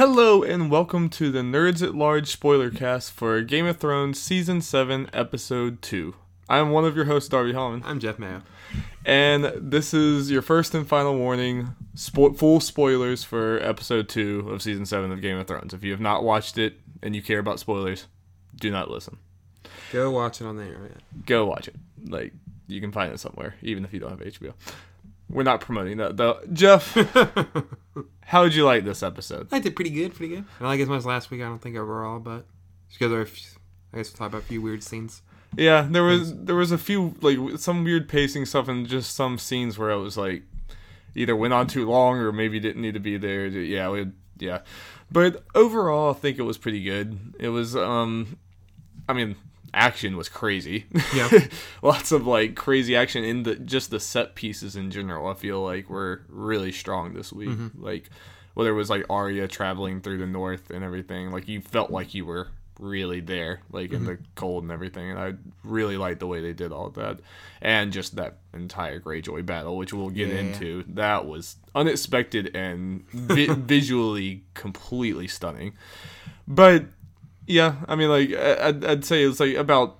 Hello and welcome to the Nerds at Large spoiler cast for Game of Thrones Season 7, Episode 2. I'm one of your hosts, Darby Holland, I'm Jeff Mayo. and this is your first and final warning spo- full spoilers for Episode 2 of Season 7 of Game of Thrones. If you have not watched it and you care about spoilers, do not listen. Go watch it on the internet. Go watch it. Like, you can find it somewhere, even if you don't have HBO. We're not promoting that, though. Jeff, how did you like this episode? I did pretty good, pretty good. I like as much as last week. I don't think overall, but because there are, a few- I guess we'll talk about a few weird scenes. Yeah, there was there was a few like some weird pacing stuff and just some scenes where it was like either went on too long or maybe didn't need to be there. Yeah, we yeah. But overall, I think it was pretty good. It was um I mean, action was crazy. Yeah. Lots of like crazy action in the just the set pieces in general. I feel like were really strong this week. Mm-hmm. Like whether it was like Arya traveling through the north and everything, like you felt like you were really there, like in mm-hmm. the cold and everything. And I really liked the way they did all of that, and just that entire Greyjoy battle, which we'll get Yeah. into. That was unexpected and vi- visually completely stunning. But yeah, I mean, like I'd, I'd say it's like about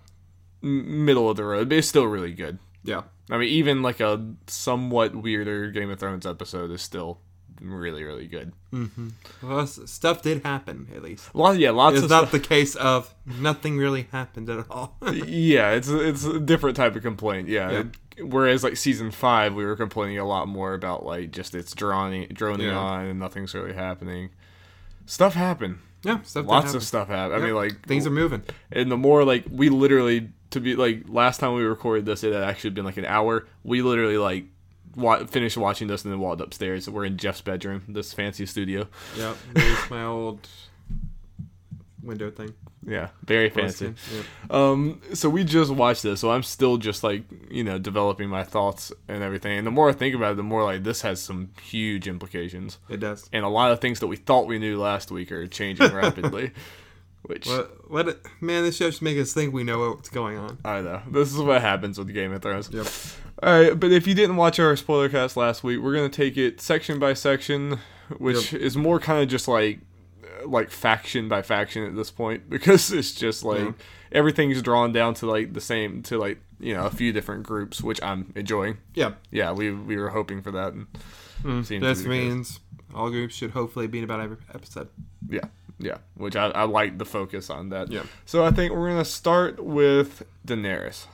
middle of the road, but it's still really good. Yeah. I mean, even like a somewhat weirder Game of Thrones episode is still really, really good. Mm-hmm. Well, stuff did happen, at least. Lot, yeah, lots It's not stuff. the case of nothing really happened at all. yeah, it's it's a different type of complaint. Yeah. Yeah. Whereas like season five, we were complaining a lot more about like just it's droning droning Yeah. on and nothing's really happening. Stuff happened. Yeah, stuff Lots of stuff happened. I mean, like Things are moving. and the more like we literally to be like last time we recorded this, it had actually been like an hour. We literally like wa- finished watching this and then walked upstairs. We're in Jeff's bedroom, this fancy studio. Yep. There's my old window thing. Yeah, very fancy. Yep. Um, so we just watched this, so I'm still just like you know developing my thoughts and everything. And the more I think about it, the more like this has some huge implications, It does. and a lot of things that we thought we knew last week are changing rapidly. Which what, let it, man, this show should make us think we know what's going on. I know this is what happens with Game of Thrones. Yep. All right, but if you didn't watch our spoiler cast last week, we're gonna take it section by section, which is more kind of just like like faction by faction at this point because it's just like Yeah. everything's drawn down to like the same to like you know a few different groups, which I'm enjoying. Yeah. Yeah, we we were hoping for that. And to This means all groups should hopefully be in about every episode. Yeah, yeah, which I, I like the focus on that. Yeah. So I think we're gonna start with Daenerys,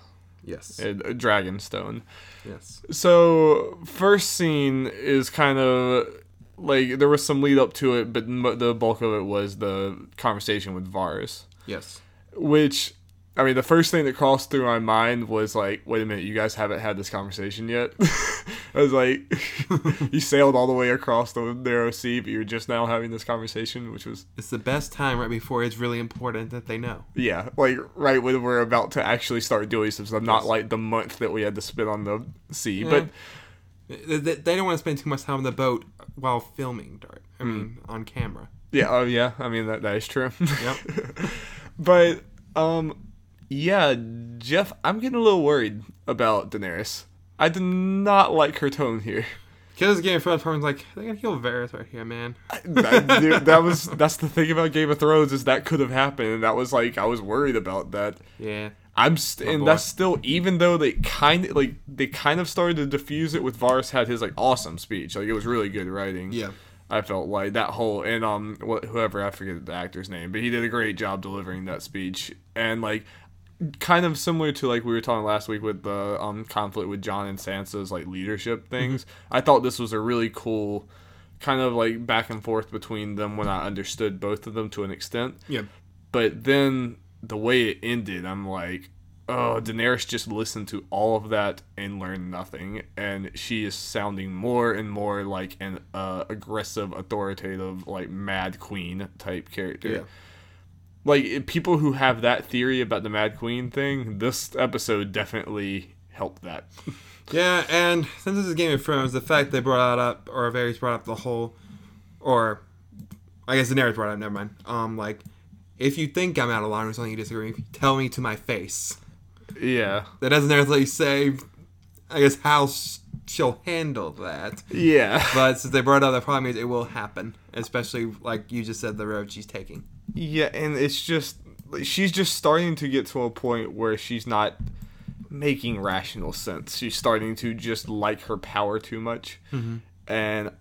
Yes. uh, Dragonstone. yes. So first scene is kind of like there was some lead up to it, but the bulk of it was the conversation with Varys, Yes. which. I mean, the first thing that crossed through my mind was like, "Wait a minute, you guys haven't had this conversation yet." I was like, "You sailed all the way across the narrow sea, but you're just now having this conversation," which was It's the best time right before it's really important that they know. Yeah, like right when we're about to actually start doing some stuff, not like the month that we had to spend on the sea. Yeah. But They, they- don't want to spend too much time on the boat while filming. Dart. I Hmm. mean, on camera. yeah, oh yeah, I mean that that is true. Yep. but um, yeah, Jeff, I'm getting a little worried about Daenerys. I do not like her tone here. Because this Game of Thrones person's like, they're gonna kill Varys right here, man. that, dude, that was that's the thing about Game of Thrones is that could have happened, and that was like I was worried about that. Yeah. I'm st- and boy. that's still even though they kind of like they kind of started to diffuse it with Varys had his like awesome speech like it was really good writing. Yeah. I felt like that whole and um what whoever I forget the actor's name, but he did a great job delivering that speech and like kind of similar to like we were talking last week with the um conflict with Jon and Sansa's like leadership things. I thought this was a really cool kind of like back and forth between them when I understood both of them to an extent. Yeah. But then the way it ended, I'm like, oh, Daenerys just listened to all of that and learned nothing, and she is sounding more and more like an uh, aggressive, authoritative, like mad queen type character. Yeah. Like people who have that theory about the mad queen thing, this episode definitely helped that. Yeah, and since this is Game of Thrones, the fact they brought up, or Varys brought up the whole, or I guess Daenerys brought up. Never mind. Um, like, if you think I'm out of line or something you disagree, with, tell me to my face. yeah. That doesn't necessarily say, I guess, how she'll handle that. Yeah. But since they brought up, the problem is it will happen, especially like you just said, the road she's taking. Yeah, and it's just she's just starting to get to a point where she's not making rational sense. She's starting to just like her power too much. Mm-hmm. And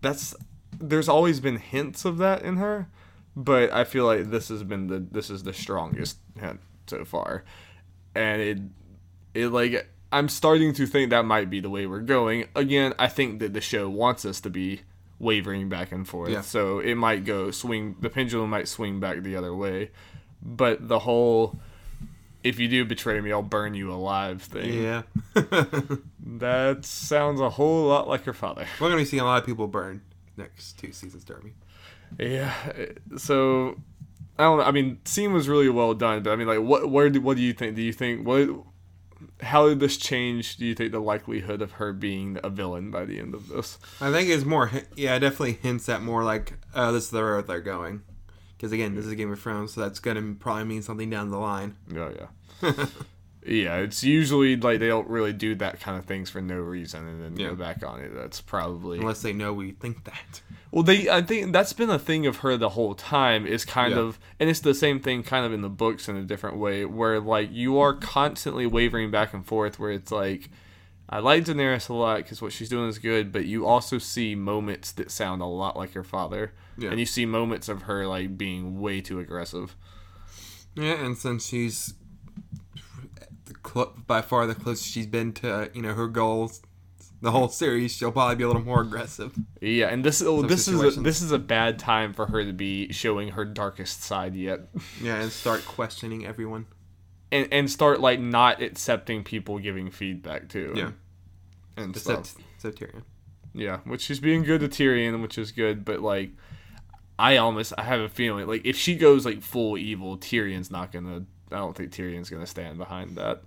that's there's always been hints of that in her, but I feel like this has been the this is the strongest hint so far. And it it like I'm starting to think that might be the way we're going. Again, I think that the show wants us to be wavering back and forth. Yeah. So it might go swing the pendulum might swing back the other way. But the whole if you do betray me, I'll burn you alive thing. Yeah. That sounds a whole lot like your father. We're gonna be seeing a lot of people burn next two seasons, Darby. Yeah. So I don't know. I mean, scene was really well done, but I mean, like, what, where, do, what do you think? Do you think what? How did this change? Do you think the likelihood of her being a villain by the end of this? I think it's more, yeah, it definitely hints at more like, oh, this is the road they're going. Because again, this is a Game of Thrones, so that's gonna probably mean something down the line. Oh yeah. yeah, it's usually like they don't really do that kind of things for no reason and then Yeah. go back on it. That's probably Unless they know we think that. Well, they I think that's been a thing of her the whole time is kind Yeah. of and it's the same thing kind of in the books in a different way where like you are constantly wavering back and forth where it's like I like Daenerys a lot because what she's doing is good, but you also see moments that sound a lot like her father, Yeah. and you see moments of her like being way too aggressive. Yeah, and since she's cl- by far the closest she's been to, uh, you know, her goals, the whole series, she'll probably be a little more aggressive. Yeah, and this oh, Some this is a, this is a bad time for her to be showing her darkest side yet. Yeah, and start questioning everyone. and and start like not accepting people giving feedback too. Yeah. and Except, stuff. except Tyrion. Yeah, which she's being good to Tyrion, which is good. But like, I almost I have a feeling like if she goes like full evil, Tyrion's not gonna. I don't think Tyrion's gonna stand behind that.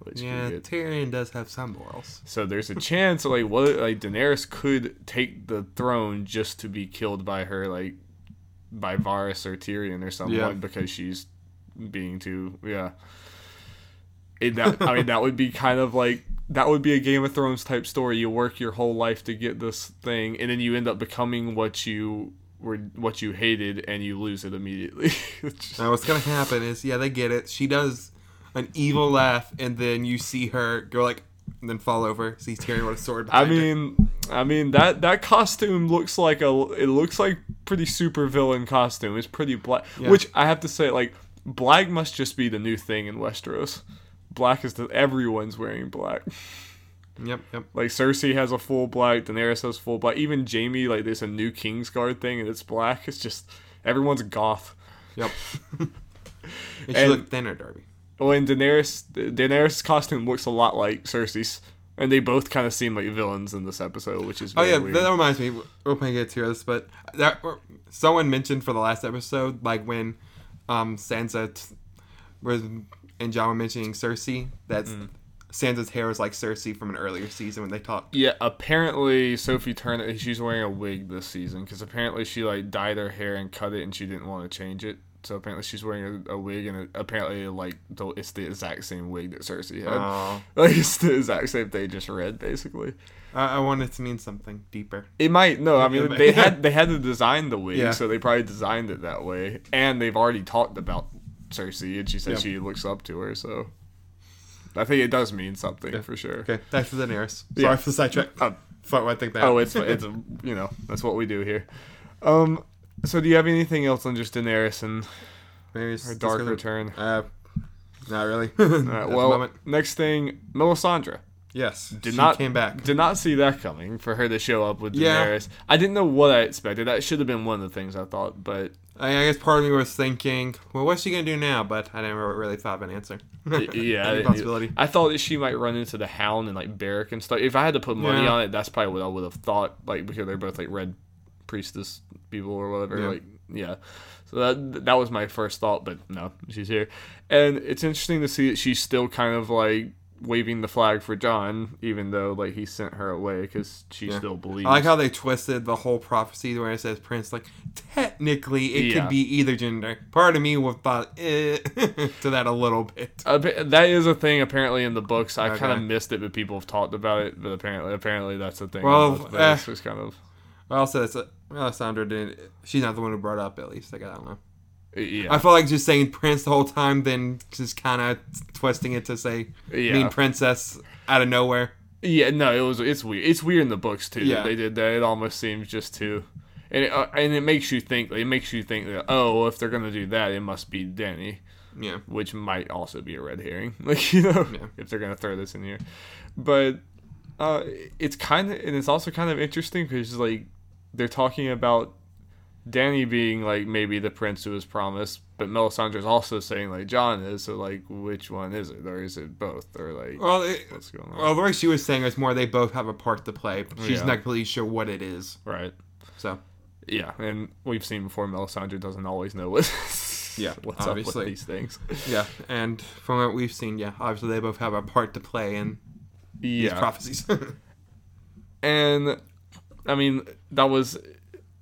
Which Yeah, Tyrion does have some morals. so there's a chance like what like Daenerys could take the throne just to be killed by her like by Varys or Tyrion or someone Yeah. because she's being too yeah. It, that I mean that would be kind of like that would be a Game of Thrones type story. You work your whole life to get this thing, and then you end up becoming what you were what you hated, and you lose it immediately. Now, what's gonna happen is, yeah, they get it. She does an evil mm-hmm. laugh, and then you see her go like, and then fall over. See Tyrion with a sword. I behind her. mean, I mean that that costume looks like a it looks like pretty super villain costume. It's pretty black, Yeah. which I have to say, like black must just be the new thing in Westeros. Black is the everyone's wearing black. Yep, yep. Like Cersei has a full black, Daenerys has full black. Even Jaime, like there's a new Kingsguard thing and it's black. It's just everyone's goth. Yep. and she And- looked thinner, Darby. Well, and Daenerys, Daenerys' costume looks a lot like Cersei's, and they both kind of seem like villains in this episode, which is Oh yeah, weird. that reminds me. We'll probably get to this, but that someone mentioned for the last episode, like when um Sansa t- was and Jon were mentioning Cersei, that Mm. Sansa's hair was like Cersei from an earlier season when they talked. Yeah, apparently Sophie Turner she's wearing a wig this season because apparently she like dyed her hair and cut it and she didn't want to change it. So apparently she's wearing a, a wig and apparently like the, it's the exact same wig that Cersei had. Oh, Like it's the exact same thing, just red basically. I, I wanted to mean something deeper. It might no, I mean they had they had to design the wig, Yeah. so they probably designed it that way. And they've already talked about Cersei, and she said Yeah. she looks up to her. So I think it does mean something Yeah. for sure. Okay, back to Daenerys. Sorry Yeah. for the sidetrack. Fuck I think that. Oh, it's it's you know that's what we do here. Um, so do you have anything else on just Daenerys and Daenerys, her dark return? Uh, not really. Well, next thing, Melisandre. yes, Did she not came back. Did not see that coming for her to show up with Yeah. Daenerys. I didn't know what I expected. That should have been one of the things I thought, but I, I guess part of me was thinking, well, what's she gonna do now? But I never really thought of an answer. yeah, I possibility. I thought that she might run into the Hound and like Beric and stuff. If I had to put money Yeah. on it, that's probably what I would have thought. Like because they're both like red priestess people or whatever. Yeah. Like yeah, so that that was my first thought. But no, she's here, and it's interesting to see that she's still kind of like waving the flag for Jon, even though like he sent her away because she still believes. I like how they twisted the whole prophecy where it says Prince. Like technically, it Yeah. could be either gender. Part of me would thought eh, to that a little bit. Uh, that is a thing apparently in the books. I kind of missed it, but people have talked about it. But apparently, apparently that's the thing. Well, eh. it's just kind of Well, also, it's a, Melisandre didn't. She's not the one who brought it up. At least, like, I don't know. yeah, I felt like just saying Prince the whole time, then just kind of twisting it to say yeah. mean princess out of nowhere. Yeah, no, it was it's weird. It's weird in the books too. Yeah. that They did that. It almost seems just too, and it, uh, and it makes you think. It makes you think that oh, if they're gonna do that, it must be Dany, Yeah. which might also be a red herring. Like you know, Yeah. if they're gonna throw this in here, but uh, it's kind of and it's also kind of interesting because like they're talking about Dany being like maybe the prince who was promised, but Melisandre's also saying like Jon is. So like, which one is it, or is it both, or like Well, it, what's going on? well, the way she was saying was more they both have a part to play. But she's Yeah. not completely sure what it is. right. So Yeah, and we've seen before Melisandre doesn't always know what Yeah, what's up with these things. yeah, and from what we've seen, yeah, obviously they both have a part to play in these prophecies. and I mean that was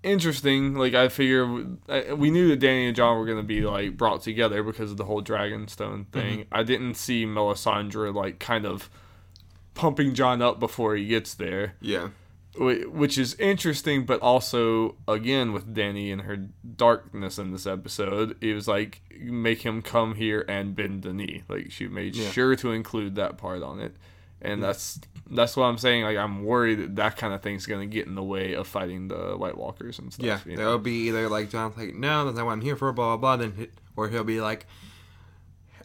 interesting. Like I figure I- we knew that Dany and Jon were gonna be like brought together because of the whole Dragonstone mm-hmm. thing. I didn't see Melisandre like kind of pumping Jon up before he gets there. yeah, which is interesting, but also again with Dany and her darkness in this episode, it was like make him come here and bend the knee. Like she made Yeah. sure to include that part on it, and that's that's what I'm saying. Like I'm worried that that kind of thing's gonna get in the way of fighting the White Walkers and stuff. yeah. you There'll be either like Jon's like, no, that's not what I'm here for, blah blah blah. Then, he- or he'll be like,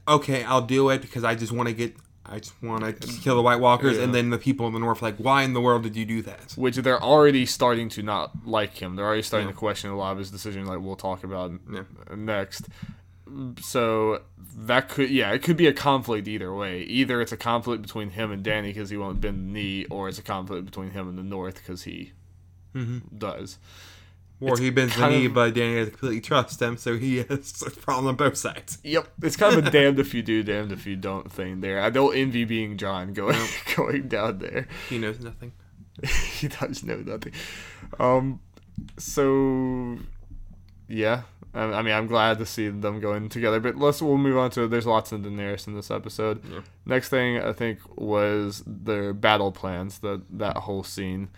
okay, I'll do it because I just want to get, I just want to kill the White Walkers, and then the people in the North are like, why in the world did you do that? Which they're already starting to not like him. They're already starting Yeah. to question a lot of his decisions, like we'll talk about Yeah. next. So that could, yeah, it could be a conflict either way. Either it's a conflict between him and Dany because he won't bend the knee, or it's a conflict between him and the North because he does. Or he bends the knee, of- but Dany doesn't completely trust him, so he has a problem on both sides. Yep, it's kind of a damned if you do, damned if you don't thing there. I don't envy being Jon going going down there. He knows nothing. he does know nothing. Um, so yeah, I, I mean, I'm glad to see them going together. But let's we'll move on to. There's lots of Daenerys in this episode. Yeah. Next thing I think was their battle plans. That that whole scene,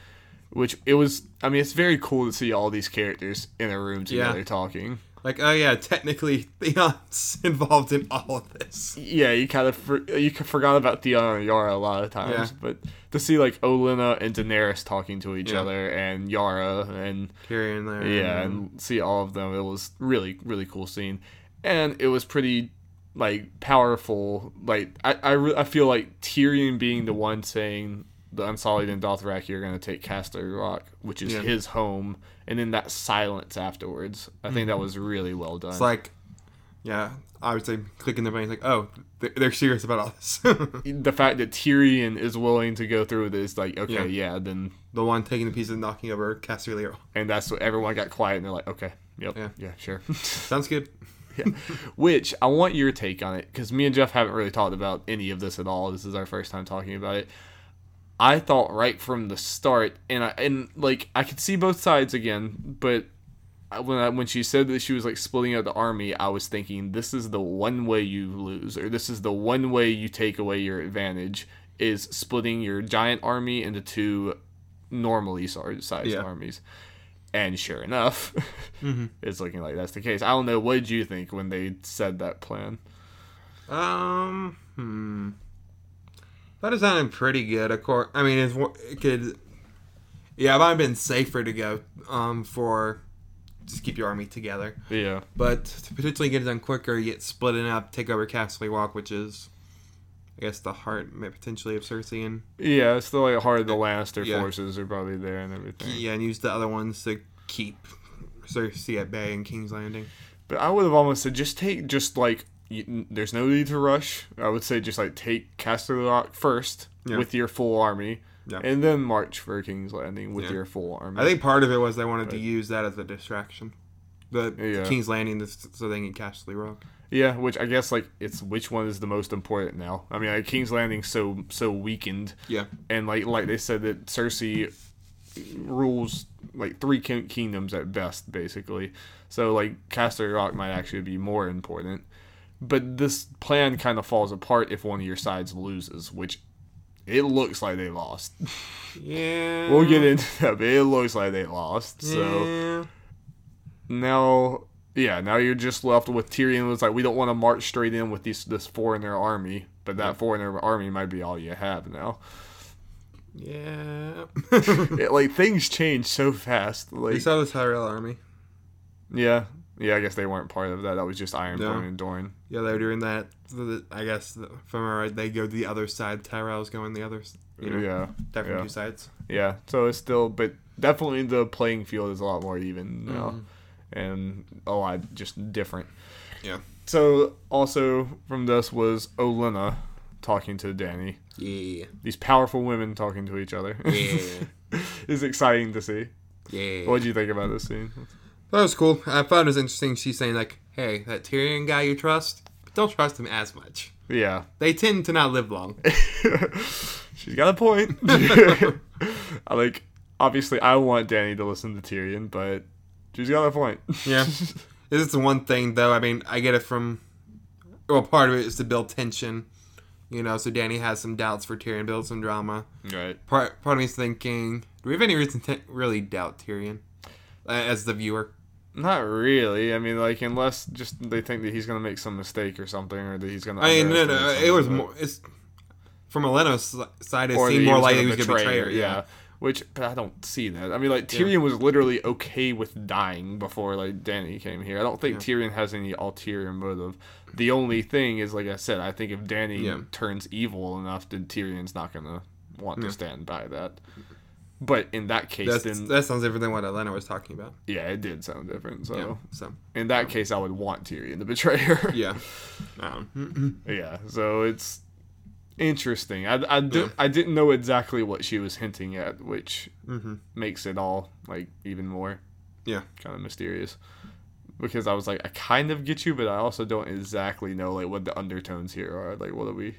which it was. I mean, it's very cool to see all these characters in a room Yeah. together talking. Like, oh yeah, technically Theon's involved in all of this. Yeah, you kind of for, you forgot about Theon and Yara a lot of times, Yeah. but to see like Olenna and Daenerys talking to each Yeah. other and Yara and Tyrion there. yeah, and see all of them. It was really, really cool scene, and it was pretty like powerful. Like I, I, re- I feel like Tyrion being the one saying the Unsullied and Dothraki are going to take Castle Rock, which is Yeah. his home, and then that silence afterwards. I think that mm-hmm. was really well done. It's like, yeah, obviously clicking their brains like, oh, they're, they're serious about all this. the fact that Tyrion is willing to go through this, like okay, Yeah. yeah, then the one taking the piece and knocking over Casterly. and that's what everyone got quiet and they're like okay, yep, Yeah. yeah, sure. Sounds good. Yeah. Which I want your take on it because me and Jeff haven't really talked about any of this at all. This is our first time talking about it. I thought right from the start, and I and like I could see both sides again, but when I, when she said that she was like splitting up the army, I was thinking this is the one way you lose, or this is the one way you take away your advantage is splitting your giant army into two normally sized Yeah. armies. And sure enough, it's looking like that's the case. I don't know. What did you think when they said that plan? Um, hmm. That is sounding pretty good. Of course, I mean, it's, it could. Yeah, it might have been safer to go um for just keep your army together, Yeah, but to potentially get it done quicker, you get split it up, take over Castle Walk, which is, I guess, the heart may- potentially of Cersei, and yeah. It's the like hard. The Lannister Yeah. forces are probably there and everything. yeah, and use the other ones to keep Cersei at bay in King's Landing. But I would have almost said just take just like you, there's no need to rush. I would say just like take Castle Rock first Yeah. with your full army, Yeah. and then march for King's Landing with Yeah. your full army. I think part of it was they wanted to use that as a distraction. the Yeah. King's Landing so they can catch the Rock. Yeah, which I guess like it's which one is the most important now. I mean, like King's Landing so so weakened, Yeah. and like like they said that Cersei rules like three kingdoms at best, basically. So like Castle Rock might actually be more important. But this plan kind of falls apart if one of your sides loses, which it looks like they lost. Yeah. we'll get into that, but it looks like they lost. So Yeah. now yeah now you're just left with tyrion was like we don't want to march straight in with this this foreigner army but that foreigner army might be all you have now Yeah. it, like things change so fast we like saw the Tyrell army. yeah yeah i guess they weren't part of that that was just ironborn No. and Dorne Yeah, they were doing that. I guess if I'm right, they go to the other side. Tyrell's going the other. You know, yeah definitely yeah. two sides. yeah so it's still but definitely the playing field is a lot more even now Mhm. and a lot just different Yeah. so also from this was Olenna talking to Dany Yeah. these powerful women talking to each other Yeah. is exciting to see. Yeah. What do you think about this scene? That was cool. I found it was interesting. She's saying like, "Hey, that Tyrion guy you trust, but don't trust him as much. Yeah, They tend to not live long." she's got a point. I like. Obviously, I want Dany to listen to Tyrion, but she's got a point. Yeah. this is the one thing though. I mean, I get it from. Well, part of it is to build tension. You know, so Dany has some doubts for Tyrion, build some drama. right. Part part of me is thinking, do we have any reason to really doubt Tyrion uh, as the viewer? Not really. I mean, like, unless just they think that he's gonna make some mistake or something, or that he's gonna. I mean, no, no, it was more. It's from Olenna's side. It seemed more like he was gonna betray her. Yeah. Which, but I don't see that. I mean, like Tyrion was literally okay with dying before like Dany came here. I don't think Tyrion has any ulterior motive. The only thing is, like I said, I think if Dany Yeah. turns evil enough, then Tyrion's not gonna want to stand by that. But in that case, That's, then that sounds different than what Olenna was talking about. yeah, it did sound different. So Yeah. So in that case, I would want Tyrion to betray her. yeah. Um, Yeah, so it's interesting. I, I, di- Yeah. I didn't know exactly what she was hinting at, which Mhm. makes it all like even more Yeah. kind of mysterious. Because I was like, I kind of get you, but I also don't exactly know like what the undertones here are. Like, what are we?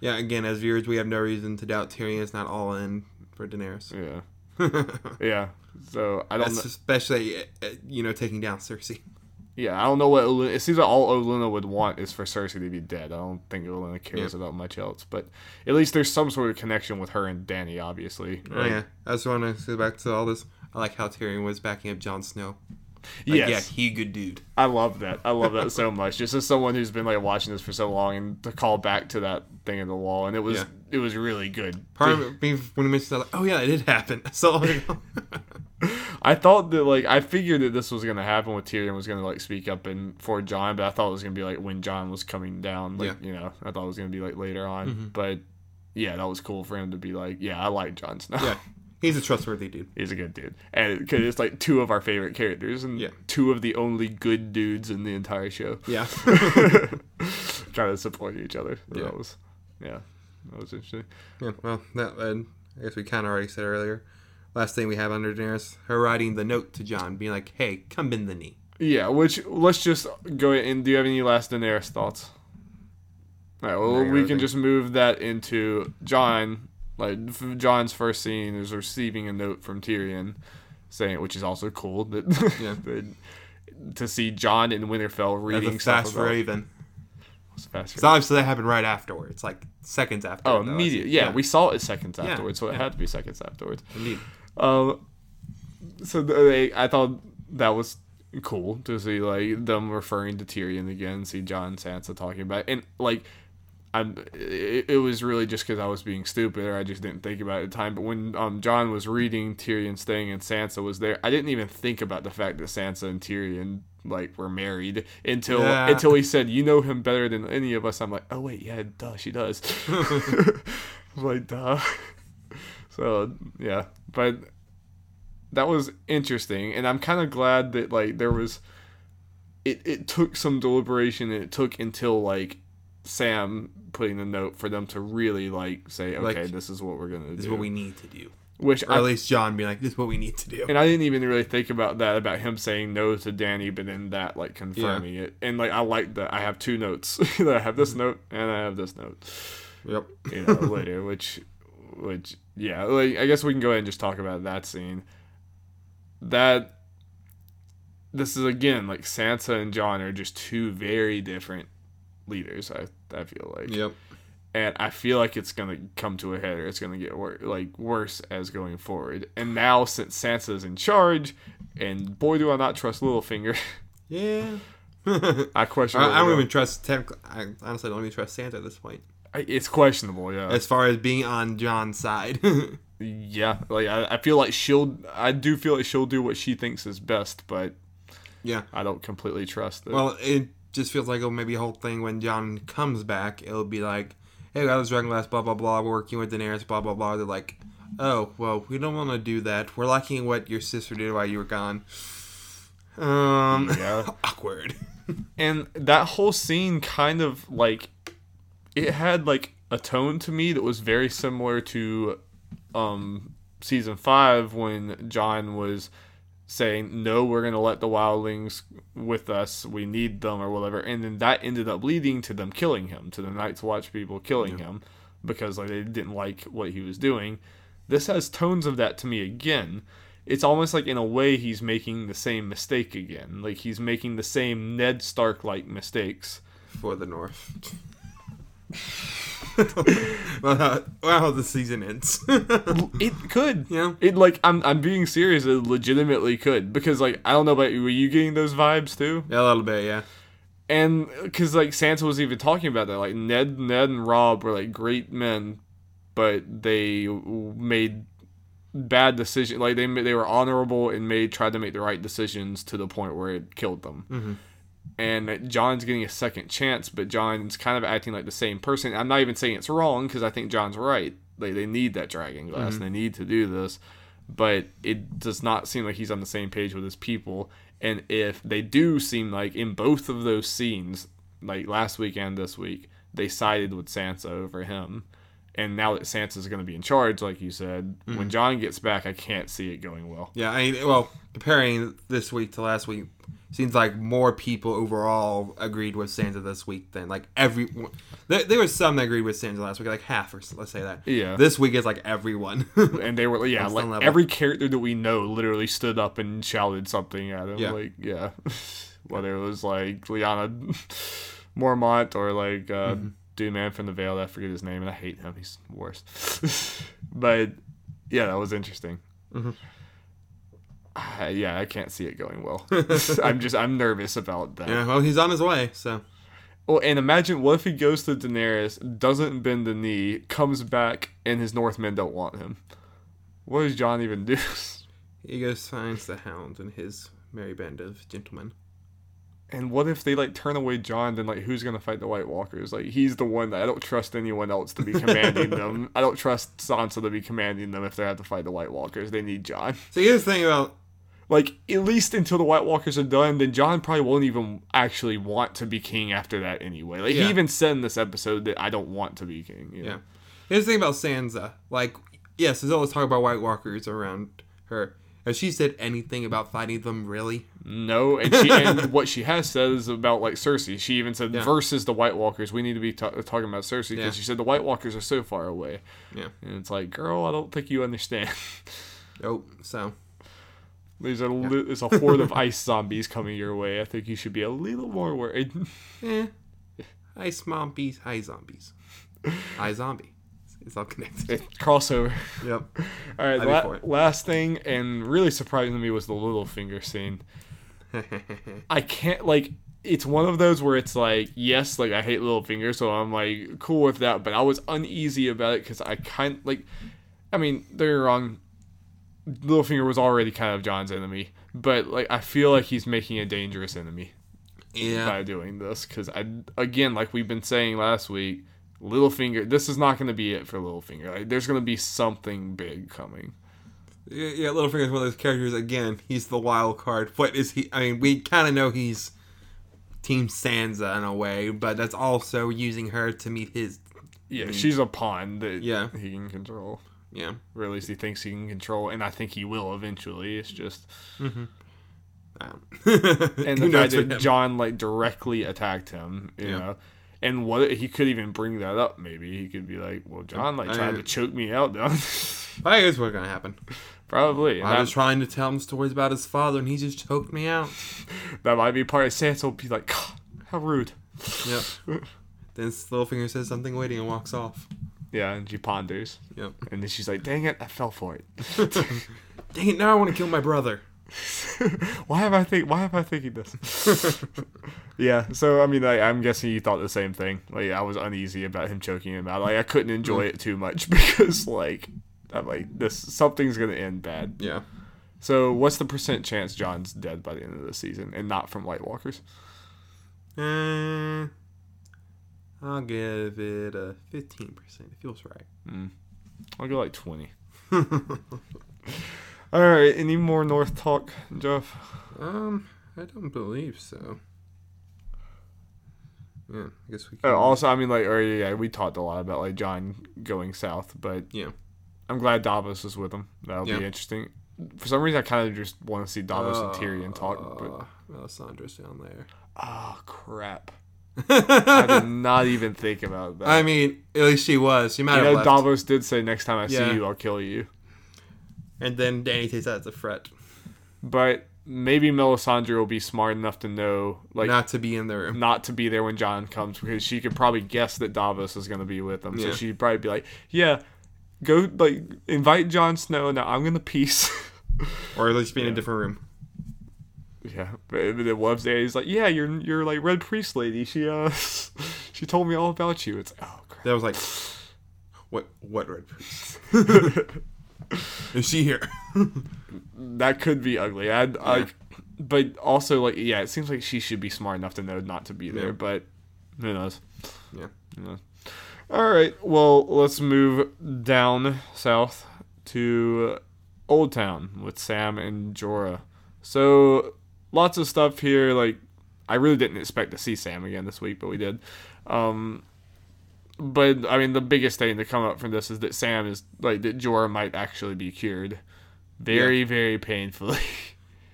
Yeah. Again, as viewers, we have no reason to doubt Tyrion is not all in for Daenerys. Yeah, yeah. So I don't. That's Know, especially uh, uh, you know taking down Cersei. yeah, I don't know what. It seems like all Olenna would want is for Cersei to be dead. I don't think Olenna cares about much else. But at least there's some sort of connection with her and Dany, obviously. Oh Like, yeah. I just want to go back to all this. I like how Tyrion was backing up Jon Snow. Like, yes. Yeah, he good dude. I love that. I love that so much. Just as someone who's been like watching this for so long, and to call back to that thing in the wall, and it was Yeah. it was really good. Part of me when he mentioned that, like, oh yeah, it did happen so. I thought that like I figured that this was gonna happen with Tyrion was gonna like speak up and for Jon, but I thought it was gonna be like when Jon was coming down. Like you know, I thought it was gonna be like later on. Mm-hmm. But yeah, that was cool for him to be like, yeah, I like Jon Snow. yeah, he's a trustworthy dude. He's a good dude, and because it's like two of our favorite characters, and Yeah. two of the only good dudes in the entire show. Yeah. trying to support each other. So Yeah. That was, yeah, that was interesting. yeah. Well, that uh, I guess we kind of already said earlier. Last thing we have under Daenerys, her writing the note to Jon, being like, "Hey, come bend the knee." Yeah, which let's just go and do you have any last Daenerys thoughts? All right, well, we can think- just move that into Jon. Like Jon's first scene is receiving a note from Tyrion, saying, which is also cool that, Yeah. that- to see Jon in Winterfell reading a stuff fast about Raven. fast So obviously that happened right afterwards, like seconds after. Oh, immediate. see. Yeah, we saw it seconds Yeah, afterwards, so it yeah. had to be seconds afterwards. indeed. Um, so they, I thought that was cool to see like them referring to Tyrion again, see Jon and Sansa talking about, it. and like. I'm, it, it was really just because I was being stupid or I just didn't think about it at the time. But when um, Jon was reading Tyrion's thing and Sansa was there, I didn't even think about the fact that Sansa and Tyrion like were married until Yeah. until he said, "You know him better than any of us." I'm like, "Oh wait, yeah, duh, she does." Like, "Duh." So yeah, but that was interesting, and I'm kind of glad that like there was. It it took some deliberation, and it took until like Sam putting the note for them to really like say, okay, Like, this is what we're gonna do. This is what we need to do. which Or I at least Jon being like, "This is what we need to do." and I didn't even really think about that about him saying no to Dany, but then that like confirming it. And like I like that I have two notes. That I have this mm-hmm. note and I have this note. Yep. You know, later, which which yeah, like I guess we can go ahead and just talk about that scene. That this is again like Sansa and Jon are just two very different leaders. I I feel like Yep. and I feel like it's gonna come to a head or it's gonna get wor- like worse as going forward. And now since Sansa's in charge, and boy do I not trust Littlefinger, Yeah. I, I question. I whether don't even trust. Technically, I honestly don't even trust Sansa at this point. It's questionable, yeah. As far as being on Jon's side. yeah, like I, I feel like she'll. I do feel like she'll do what she thinks is best, but yeah. I don't completely trust it. Well, it just feels like oh, maybe a whole thing when Jon comes back, it'll be like, "Hey, got this dragon glass, blah blah blah. We're working with Daenerys, blah blah blah." They're like, "Oh, well, we don't want to do that. We're liking what your sister did while you were gone." Um, Yeah. awkward. and that whole scene kind of like it had like a tone to me that was very similar to um season 5 when Jon was saying no we're going to let the wildlings with us we need them or whatever and then that ended up leading to them killing him to the night's watch people killing him because like they didn't like what he was doing this has tones of that to me again it's almost like in a way he's making the same mistake again. Like he's making the same Ned Stark like mistakes. for the North. well, uh, the season ends. It could. Yeah. It like I'm I'm being serious. It legitimately could because like I don't know about you. Were you getting those vibes too? yeah, a little bit, yeah. And because like Sansa was even talking about that. Like Ned Ned and Robb were like great men, but they made bad decisions. Like they they were honorable and made tried to make the right decisions to the point where it killed them. Mhm. And Jon's getting a second chance, but Jon's kind of acting like the same person. I'm not even saying it's wrong because I think Jon's right. They they need that dragon glass mm-hmm. and they need to do this, but it does not seem like he's on the same page with his people. And if they do seem like in both of those scenes, like last week and this week, they sided with Sansa over him. And now that Sansa's going to be in charge, like you said, when mm-hmm. John gets back, I can't see it going well. Yeah, I mean, well, comparing this week to last week, seems like more people overall agreed with Sansa this week than like every. There, there was some that agreed with Sansa last week, like half, or let's say that. Yeah. This week is like everyone. and they were yeah like every character that we know literally stood up and shouted something at him Yeah. like yeah whether it was like Lyanna Mormont or like uh Mm-hmm. dude man from the Vale I forget his name and I hate him he's the worst but yeah that was interesting Mm-hmm. Ah, yeah I can't see it going well I'm just I'm nervous about that yeah, well, he's on his way, so. well and imagine what if he goes to Daenerys doesn't bend the knee comes back and his Northmen don't want him what does Jon even do He goes finds the hound and his merry band of gentlemen. And what if they like turn away Jon? Then like who's gonna fight the White Walkers? Like he's the one that I don't trust anyone else to be commanding them. I don't trust Sansa to be commanding them if they have to fight the White Walkers. They need Jon. So here's the thing about Like at least until the White Walkers are done, then Jon probably won't even actually want to be king after that anyway. Like Yeah. he even said in this episode that I don't want to be king. You know? Yeah. Here's the thing about Sansa. Like, yes, there's always talk about White Walkers around her. Has she said anything about fighting them, really? No, and she and what she has said is about like Cersei. She even said Yeah. versus the White Walkers, we need to be ta talking about Cersei because Yeah. she said the White Walkers are so far away. Yeah. And it's like, girl, I don't think you understand. Nope. So, There's a li- there's a horde of ice zombies coming your way. I think you should be a little more worried. eh. Hi, zombies. Hi, zombies. Hi, zombie. It's all connected. Crossover. Yep. All right, la- last thing, and really surprising to me was the Littlefinger scene. I can't like. It's one of those where it's like, yes, like I hate little Littlefinger, so I'm like cool with that. But I was uneasy about it because I kind like. I mean, don't get me wrong. Littlefinger was already kind of Jon's enemy, but like I feel like he's making a dangerous enemy. yeah. by doing this because I again like we've been saying last week, Littlefinger. This is not going to be it for Littlefinger. Like, there's going to be something big coming. Yeah, yeah, Littlefinger's one of those characters. Again, he's the wild card. What is he? I mean, we kind of know he's Team Sansa in a way, but that's also using her to meet his. Yeah, she's a pawn that Yeah. he can control. Yeah. or at least he thinks he can control, and I think he will eventually. It's just Um, and the fact that? Jon like directly attacked him, you Yeah. know. And what he could even bring that up, maybe he could be like, "Well, Jon like I- tried to choke me out, though." I guess what's gonna happen. Probably. I was trying to tell him stories about his father, and he just choked me out. that might be part of Sansa will be like, "How rude." Yep. then Littlefinger says something waiting and walks off. Yeah, and she ponders, Yep. and then she's like, "Dang it, I fell for it. Dang it! Now I want to kill my brother. why have I think? Why am I thinking this?" yeah. So I mean, like, I'm guessing you thought the same thing. Like, I was uneasy about him choking him out. Like, I couldn't enjoy it too much because, like, I'm like, this something's gonna end bad. Yeah. So, what's the percent chance Jon's dead by the end of the season and not from White Walkers? Uh, I'll give it a fifteen percent. It feels right. I'll go like 20. All right. Any more North talk, Jeff? Um, I don't believe so. Yeah, I guess we can. Uh, also, I mean, like, or yeah, we talked a lot about like Jon going south, but yeah. I'm glad Davos is with him. That'll Yeah. be interesting. For some reason, I kind of just want to see Davos and Tyrion talk. But Uh, Melisandre's down there. oh crap! I did not even think about that. I mean, at least she was. She might you have know, left. Davos did say, "Next time I Yeah. see you, I'll kill you." And then Dany takes that as a threat, But maybe Melisandre will be smart enough to know, like, not to be in the room. not to be there when Jon comes because she could probably guess that Davos is going to be with him. So Yeah. she'd probably be like, "Yeah, go like invite Jon Snow. Now I'm going to peace." Or at least be in a different room. Yeah, but then there. He's like, "Yeah, you're you're like Red Priest lady. She uh, she told me all about you." It's oh crap. That was like, what? What red priest? Is she here? That could be ugly. I'd like, but also like, yeah, it seems like she should be smart enough to know not to be there. Yeah. But who knows? Yeah. Who knows? All right. Well, let's move down south to Old Town with Sam and Jorah. So lots of stuff here. Like, I really didn't expect to see Sam again this week, but we did. Um, but I mean, the biggest thing to come up from this is that Sam is like that Jorah might actually be cured, very very painfully.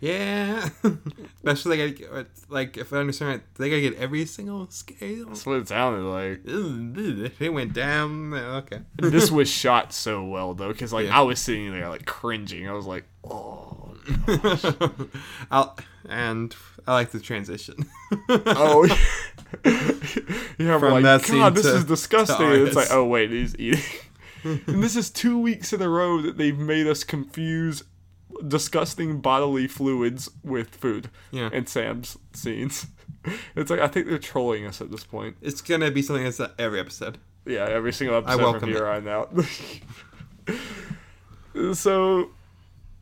Yeah. Especially gotta like if I understand right, they gotta get every single scale. That's what it sounded like. It went down. Okay. this was shot so well though, because like Yeah. I was sitting there like cringing. I was like, oh, I'll, and I like the transition. oh. yeah, I'm From like, that scene God, this to- is disgusting. it's like, oh wait, he's eating. and this is two weeks in a row that they've made us confuse disgusting bodily fluids with food. Yeah. In Sam's scenes. It's like I think they're trolling us at this point. it's gonna be something that's uh, every episode. Yeah, every single episode welcome from here it. on out. so,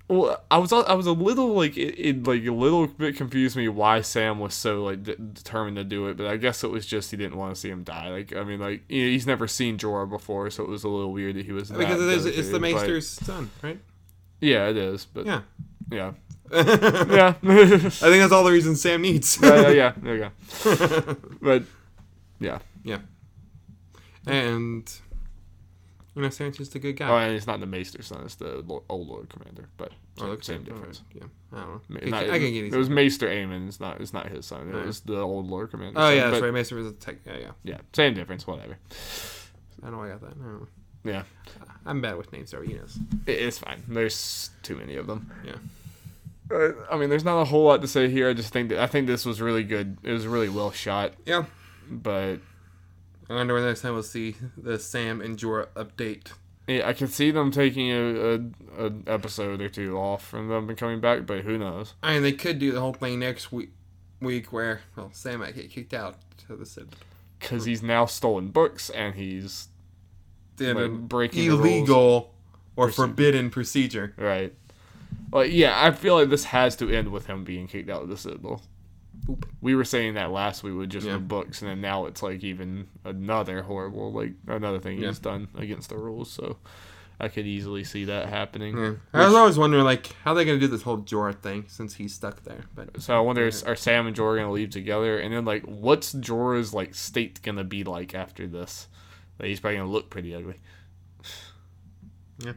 well, I was I was a little like it, it like a little bit confused me why Sam was so like de- determined to do it, but I guess it was just he didn't want to see him die. Like I mean, like you know, he's never seen Jorah before, so it was a little weird that he was Because it is, it's the Maester's son, right? Yeah, it is, but Yeah. yeah, yeah. I think that's all the reason Sam needs. yeah, yeah, yeah, there you go. But yeah, yeah. And you know, just a good guy. oh, and it's not the Maester son; it's the old Lord Commander. But Oh, same, okay. same difference. right. Yeah. I don't know. Ma- I can, not- I can get it these. was Maester Aemon. It's not. It's not his son. It Right. was the old Lord Commander. Oh son, yeah, that's but- right. Maester was a tech. Yeah, yeah. Yeah, same difference. Whatever. I don't know. I got that. I don't know. Yeah, I'm bad with names, so you know. it's fine. There's too many of them. Yeah. Uh, I mean, there's not a whole lot to say here. I just think that I think this was really good. It was really well shot, Yeah. but I wonder when next time we'll see the Sam and Jorah update. yeah, I can see them taking a, a, a episode or two off from them and coming back. But who knows? I mean, they could do the whole thing next week, week where well, Sam might get kicked out to the Citadel. Because he's now stolen books and he's Then Like, breaking illegal or forbidden procedure. right. Like yeah, I feel like this has to end with him being kicked out of the Citadel. Oop. We were saying that last week with just Yeah. the books, and then now it's like even another horrible, like another thing Yeah. he's done against the rules. So I could easily see that happening. Yeah. I was always wondering, like, how they're gonna do this whole Jorah thing since he's stuck there. But So I wonder, is, are Sam and Jorah gonna leave together? And then like, what's Jorah's like state gonna be like after this? Like, he's probably gonna look pretty ugly. Yeah.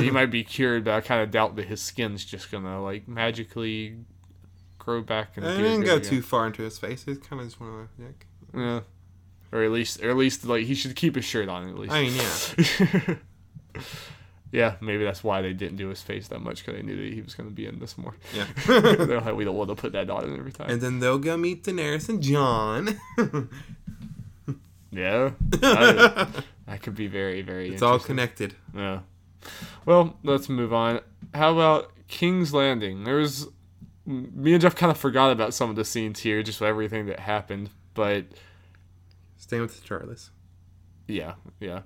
He might be cured, but I kind of doubt that his skin's just gonna like magically grow back. And I didn't go again. too far into his face. It's kind of just one of. Yeah. Or at least, or at least, like he should keep his shirt on at least. I mean, yeah. yeah, maybe that's why they didn't do his face that much because they knew that he was going to be in this more. Yeah. They're like, we don't want to put that on every time. and then they'll go meet Daenerys and Jon. yeah, I- that could be very, very. it's all connected. Yeah. Well, let's move on. How about King's Landing? There's me and Jeff kind of forgot about some of the scenes here, just with everything that happened. But Staying with the Charlies. yeah, yeah.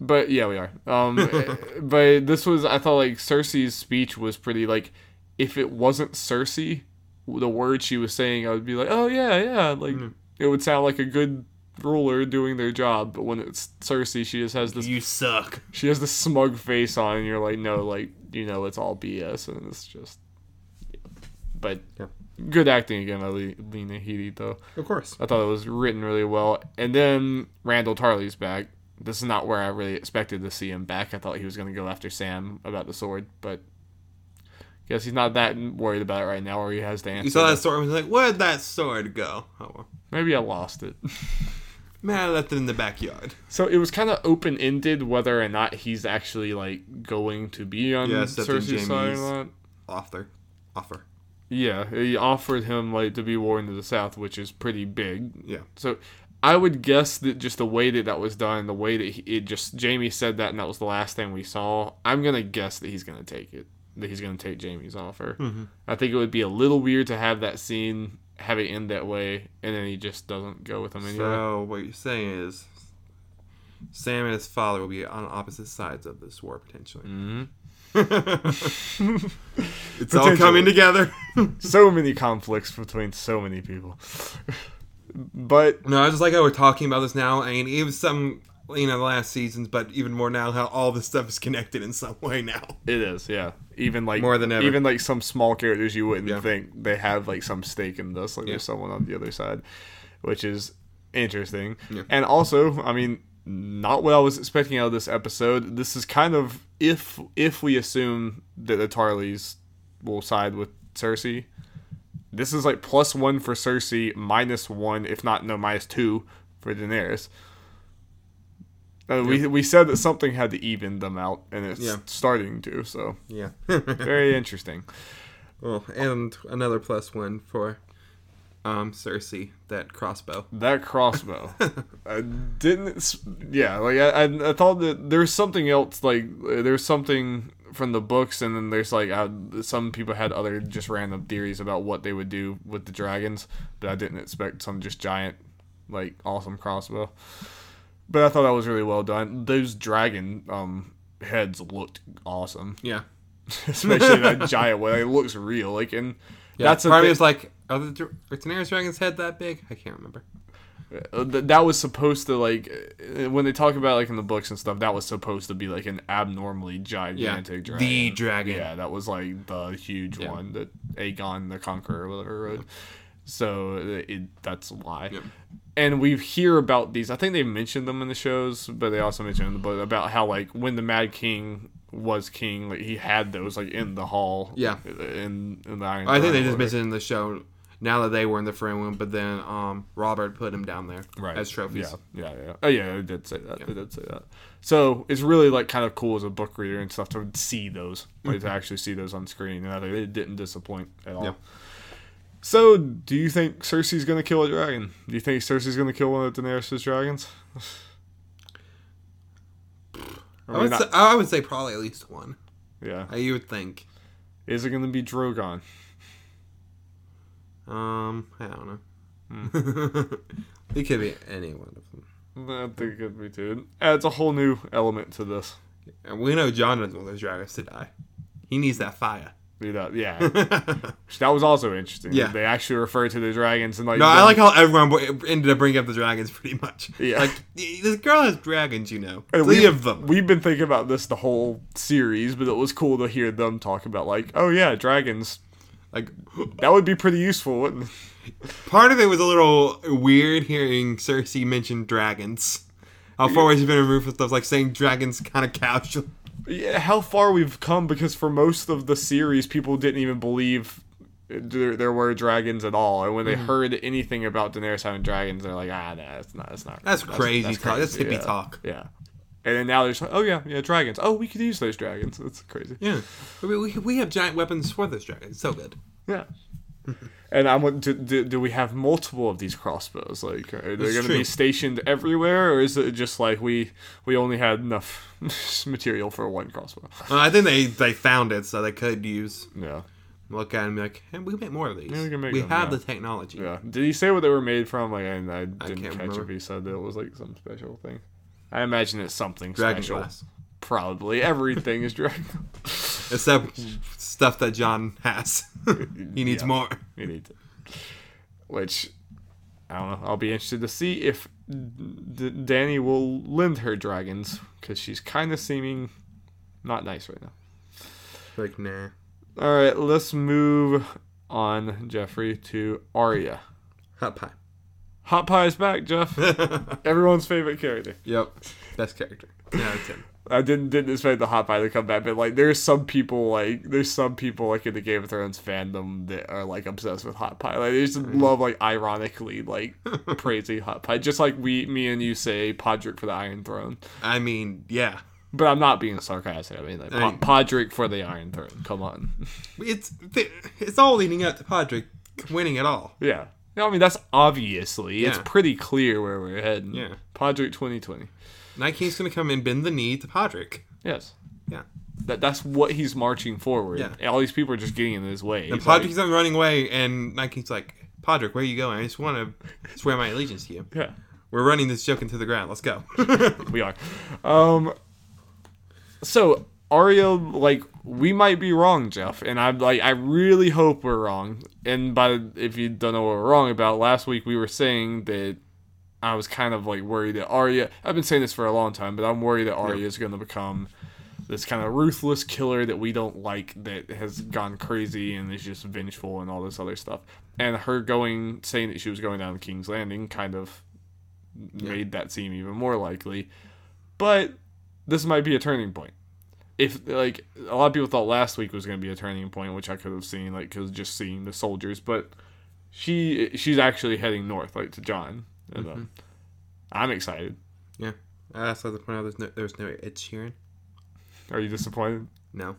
But yeah, we are. Um, but this was I thought like Cersei's speech was pretty like if it wasn't Cersei, the words she was saying, I would be like, oh yeah, yeah, like it would sound like a good ruler doing their job. But when it's Cersei, she just has this You suck. she has this smug face on, and you're like, no, like you know, it's all BS, and it's just. But Yeah. good acting again Lena Headey, though. Of course. I thought it was written really well. And then Randyll Tarly's back. This is not where I really expected to see him back. I thought he was going to go after Sam about the sword, but guess he's not that worried about it right now, or he has the answer. You saw that sword and was like, where'd that sword go? Oh, well. Maybe I lost it. Man, I left it in the backyard. So it was kind of open ended whether or not he's actually like going to be on Yeah, Cersei's side or not. Offer. Offer. Yeah, he offered him like to be Warden of the South, which is pretty big. Yeah. So I would guess that just the way that that was done, the way that he, it just Jaime said that, and that was the last thing we saw. I'm gonna guess that he's gonna take it. That he's gonna take Jaime's offer. Mhm. I think it would be a little weird to have that scene have it end that way, and then he just doesn't go with him anyway. So what you're saying is, Sam and his father will be on opposite sides of this war potentially. hmm it's all coming together. so many conflicts between so many people. but no, I just like how we're talking about this now. I mean, even some, you know, the last seasons, but even more now, how all this stuff is connected in some way now. It is, yeah. Even like More than ever. Even like some small characters you wouldn't Yeah. think they have like some stake in this. Like Yeah. there's someone on the other side, which is interesting. Yeah. And also, I mean, not what I was expecting out of this episode. This is kind of if if we assume that the Tarlys will side with Cersei. This is like plus one for Cersei, minus one, if not no minus two for Daenerys. Uh, we we said that something had to even them out, and it's Yeah. starting to. So Yeah. very interesting. well, and another plus one for um Cersei, that crossbow. That crossbow, I didn't. Yeah, like I, I, I thought that there's something else. Like uh, there's something from the books, and then there's like uh, some people had other just random theories about what they would do with the dragons, but I didn't expect some just giant, like awesome crossbow. But I thought that was really well done. Those dragon um heads looked awesome, Yeah. especially that giant one. It looks real. Like and Yeah, that's a part of me thing- was like, are the are Daenerys dragon's head that big? I can't remember. Uh, that was supposed to like uh, when they talk about like in the books and stuff that was supposed to be like an abnormally gigantic dragon the dragon. yeah that was like the huge Yeah. one that aegon the conqueror or whatever rode so uh, it, that's why Yeah. and we hear about these i think they mentioned them in the shows but they also mentioned in the book about how like when the mad king was king like he had those like in the hall Yeah. in, in the iron I think they just mentioned in the show now that they were in the frame room, but then um Robert put him down there right as trophies. Yeah, yeah, yeah. Oh yeah, it did say that. It did say that. So it's really like kind of cool as a book reader and stuff to see those, like to actually see those on screen, and it didn't disappoint at all. Mm-hmm. Yeah. So, do you think Cersei's gonna kill a dragon? Do you think Cersei's gonna kill one of Daenerys' dragons? I would, say, I would say probably at least one. yeah. You would think. Is it gonna be Drogon? Um, I don't know. Hmm. it could be any one of them. I think it could be too. Adds a whole new element to this. And we know Jon doesn't want those dragons to die. He needs that fire. Yeah. that was also interesting. Yeah. they actually refer to the dragons and like. No, I like how everyone ended up bringing up the dragons pretty much. Yeah. Like, this girl has dragons, you know. And Three we- of them. We've been thinking about this the whole series, but it was cool to hear them talk about like, oh yeah, dragons. Like, That would be pretty useful, wouldn't it? part of it was a little weird hearing Cersei mention dragons. How far away she's been removed from stuff like saying dragons kind of casual. yeah, how far we've come because for most of the series, people didn't even believe there, there were dragons at all, and when they heard anything about Daenerys having dragons, they're like, ah, nah, that's not, that's not. That's crazy talk. That's hippie yeah. talk. Yeah. And then now they're just like, oh yeah, yeah, dragons. Oh, we could use those dragons. That's crazy. Yeah, we, we, we have giant weapons for those dragons. So good. Yeah. and I'm do, do, do we have multiple of these crossbows? Like, are they going to be stationed everywhere, or is it just like we we only had enough material for one crossbow? Uh, I think they they found it, so they could use Yeah. look at it and be like, hey, we can make more of these. Yeah, we can make them, have yeah. the technology. Yeah. Did he say what they were made from? Like, I, I didn't can't catch remember. if he said that it was like some special thing. I imagine it's something Dragon special. glass, Probably everything is dragon. except stuff that Jon has. he needs Yeah. more. You need to. Which I don't know. I'll be interested to see if D- Dany will lend her dragons because she's kind of seeming not nice right now. Like nah. All right, let's move on, Jeffrey, to Arya. Hot pie. Hot Pie is back, Jeff. Everyone's favorite character. Yep. Best character. Yeah, it's him. I didn't didn't expect the hot pie to come back, but like there's some people like there's some people like in the Game of Thrones fandom that are like obsessed with hot pie. Like they just mm-hmm. love like ironically like praising hot pie, just like we me and you say Podrick for the Iron Throne. I mean, yeah. But I'm not being sarcastic. I mean like I- po- Podrick for the Iron Throne. Come on, It's it's all leading up to Podrick winning it all. yeah. I mean that's obviously it's pretty clear where we're heading. Yeah. Podrick 2020. Night King's gonna come and bend the knee to Podrick. Yes. Yeah. That, that's what he's marching forward. Yeah. All these people are just getting in his way. And He's like- Podrick's not running away, and Night King's like, Podrick, where are you going? I just want to swear my allegiance to you. yeah. We're running this joke into the ground. Let's go. we are. Um, so Arya, like, we might be wrong, Jeff, and I'm like, I really hope we're wrong. And by if you don't know what we're wrong about, last week we were saying that I was kind of like worried that Arya. I've been saying this for a long time, but I'm worried that Arya is going to become this kind of ruthless killer that we don't like that has gone crazy and is just vengeful and all this other stuff. And her going saying that she was going down to King's Landing kind of made that seem even more likely. But this might be a turning point. If like a lot of people thought last week was going to be a turning point, which I could have seen like cuz just seeing the soldiers, but she she's actually heading north like to Jon. And, um, I'm excited. yeah. I also have to point out there's no, there's no Ed Sheeran. Are you disappointed? No.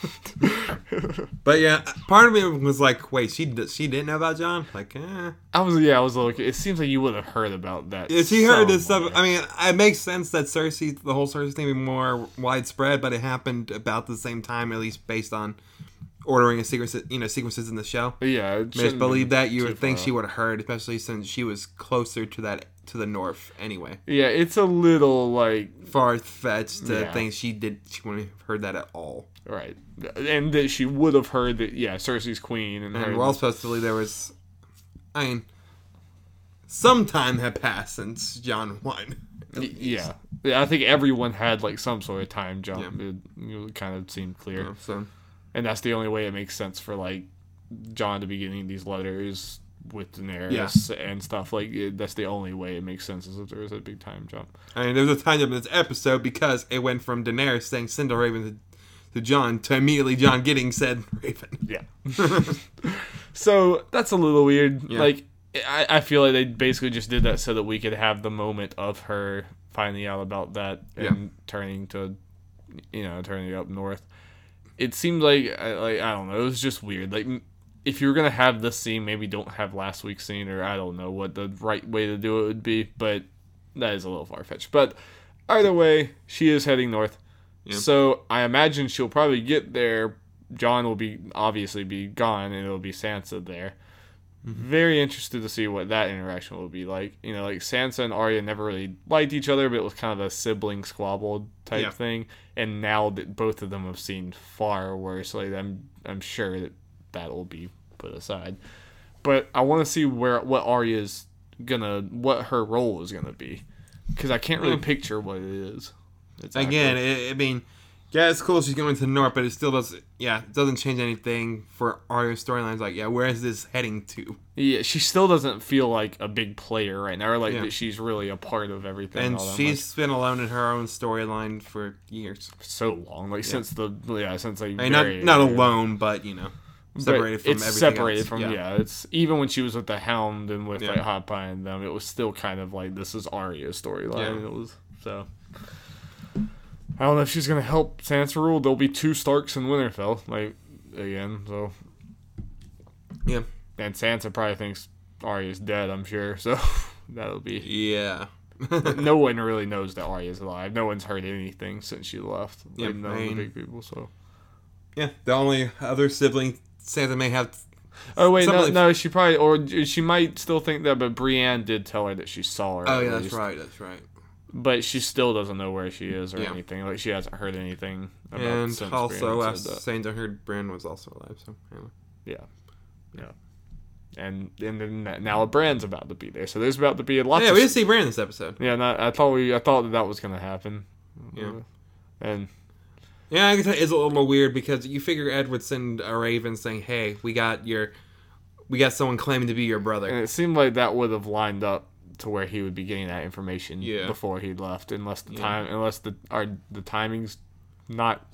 but yeah, part of me was like, wait, she she didn't know about Jon? Like, eh. I was yeah, I was like it seems like you would have heard about that. Yeah, she heard this stuff. I mean, it makes sense that Cersei, the whole Cersei thing, be more widespread, but it happened about the same time, at least based on ordering a sequence, you know, sequences in the show. yeah, I just believe that you would think far she would have heard, especially since she was closer to that to the north anyway. Yeah, it's a little like Far fetched to uh, Yeah. think she did. She wouldn't have heard that at all. right, and that she would have heard that yeah, Cersei's queen and, And her, we're all supposed to believe there was. I mean, some time had passed since Jon won. Y- Yeah. yeah, I think everyone had like some sort of time jump. It, it kind of seemed clear, So and that's the only way it makes sense for like Jon to be getting these letters with Daenerys and stuff. Like it, that's the only way it makes sense is if there was a big time jump. I mean, there was a time jump in this episode because it went from Daenerys saying "Send a Raven" to, to Jon to immediately Jon getting said Raven. Yeah. so that's a little weird. Yeah. Like I, I feel like they basically just did that so that we could have the moment of her finding out about that and turning to, you know, turning up north. It seemed like I- like I don't know. It was just weird. Like if you're gonna have this scene, maybe don't have last week's scene, or I don't know what the right way to do it would be. But that is a little far fetched. But either way, she is heading north. So I imagine she'll probably get there. Jon will be obviously be gone, and it'll be Sansa there. Mm-hmm. Very interested to see what that interaction will be like. You know, like Sansa and Arya never really liked each other, but it was kind of a sibling squabble type thing. And now that both of them have seen far worse, like I'm, I'm sure that that will be put aside. But I want to see where what Arya's gonna, what her role is gonna be, because I can't really Mm. picture what it is. exactly. Again, it, I mean, Yeah, it's cool. She's going to the north, but it still doesn't. Yeah, it doesn't change anything for Arya's storylines. Like, yeah, where is this heading to? Yeah, she still doesn't feel like a big player right now, or like Yeah. that she's really a part of everything. And all that she's been alone in her own storyline for years. so long, like since the yeah, since like I mean, not not alone, but you know, separated from it's everything separated else. from yeah. yeah. It's even when she was with the Hound and with Yeah. like Hot Pie and them, it was still kind of like this is Arya's storyline. Yeah. It was so. I don't know if she's gonna help Sansa rule. There'll be two Starks in Winterfell, like again. So Yeah. and Sansa probably thinks Arya's dead. I'm sure. So that'll be. Yeah. no one really knows that Arya's alive. No one's heard anything since she left. Like, Yeah, none I of the big people. So. yeah. The only other sibling Sansa may have. Oh wait, no, no, she probably or she might still think that, but Brienne did tell her that she saw her. Oh yeah, that's right. That's right. But she still doesn't know where she is or Yeah. anything. Like she hasn't heard anything. About And also, last. Saint I heard Bran was also alive. So anyway. yeah, yeah. And and then now Bran's about to be there, so there's about to be a lot. yeah, we didn't see Bran this episode. Yeah, not, I thought we I thought that that was gonna happen. Yeah. And Yeah, I guess that is a little weird because you figure Edd would send a raven saying, "Hey, we got your, we got someone claiming to be your brother." and it seemed like that would have lined up to where he would be getting that information Yeah. before he left, unless the Yeah. time unless the are the timing's not.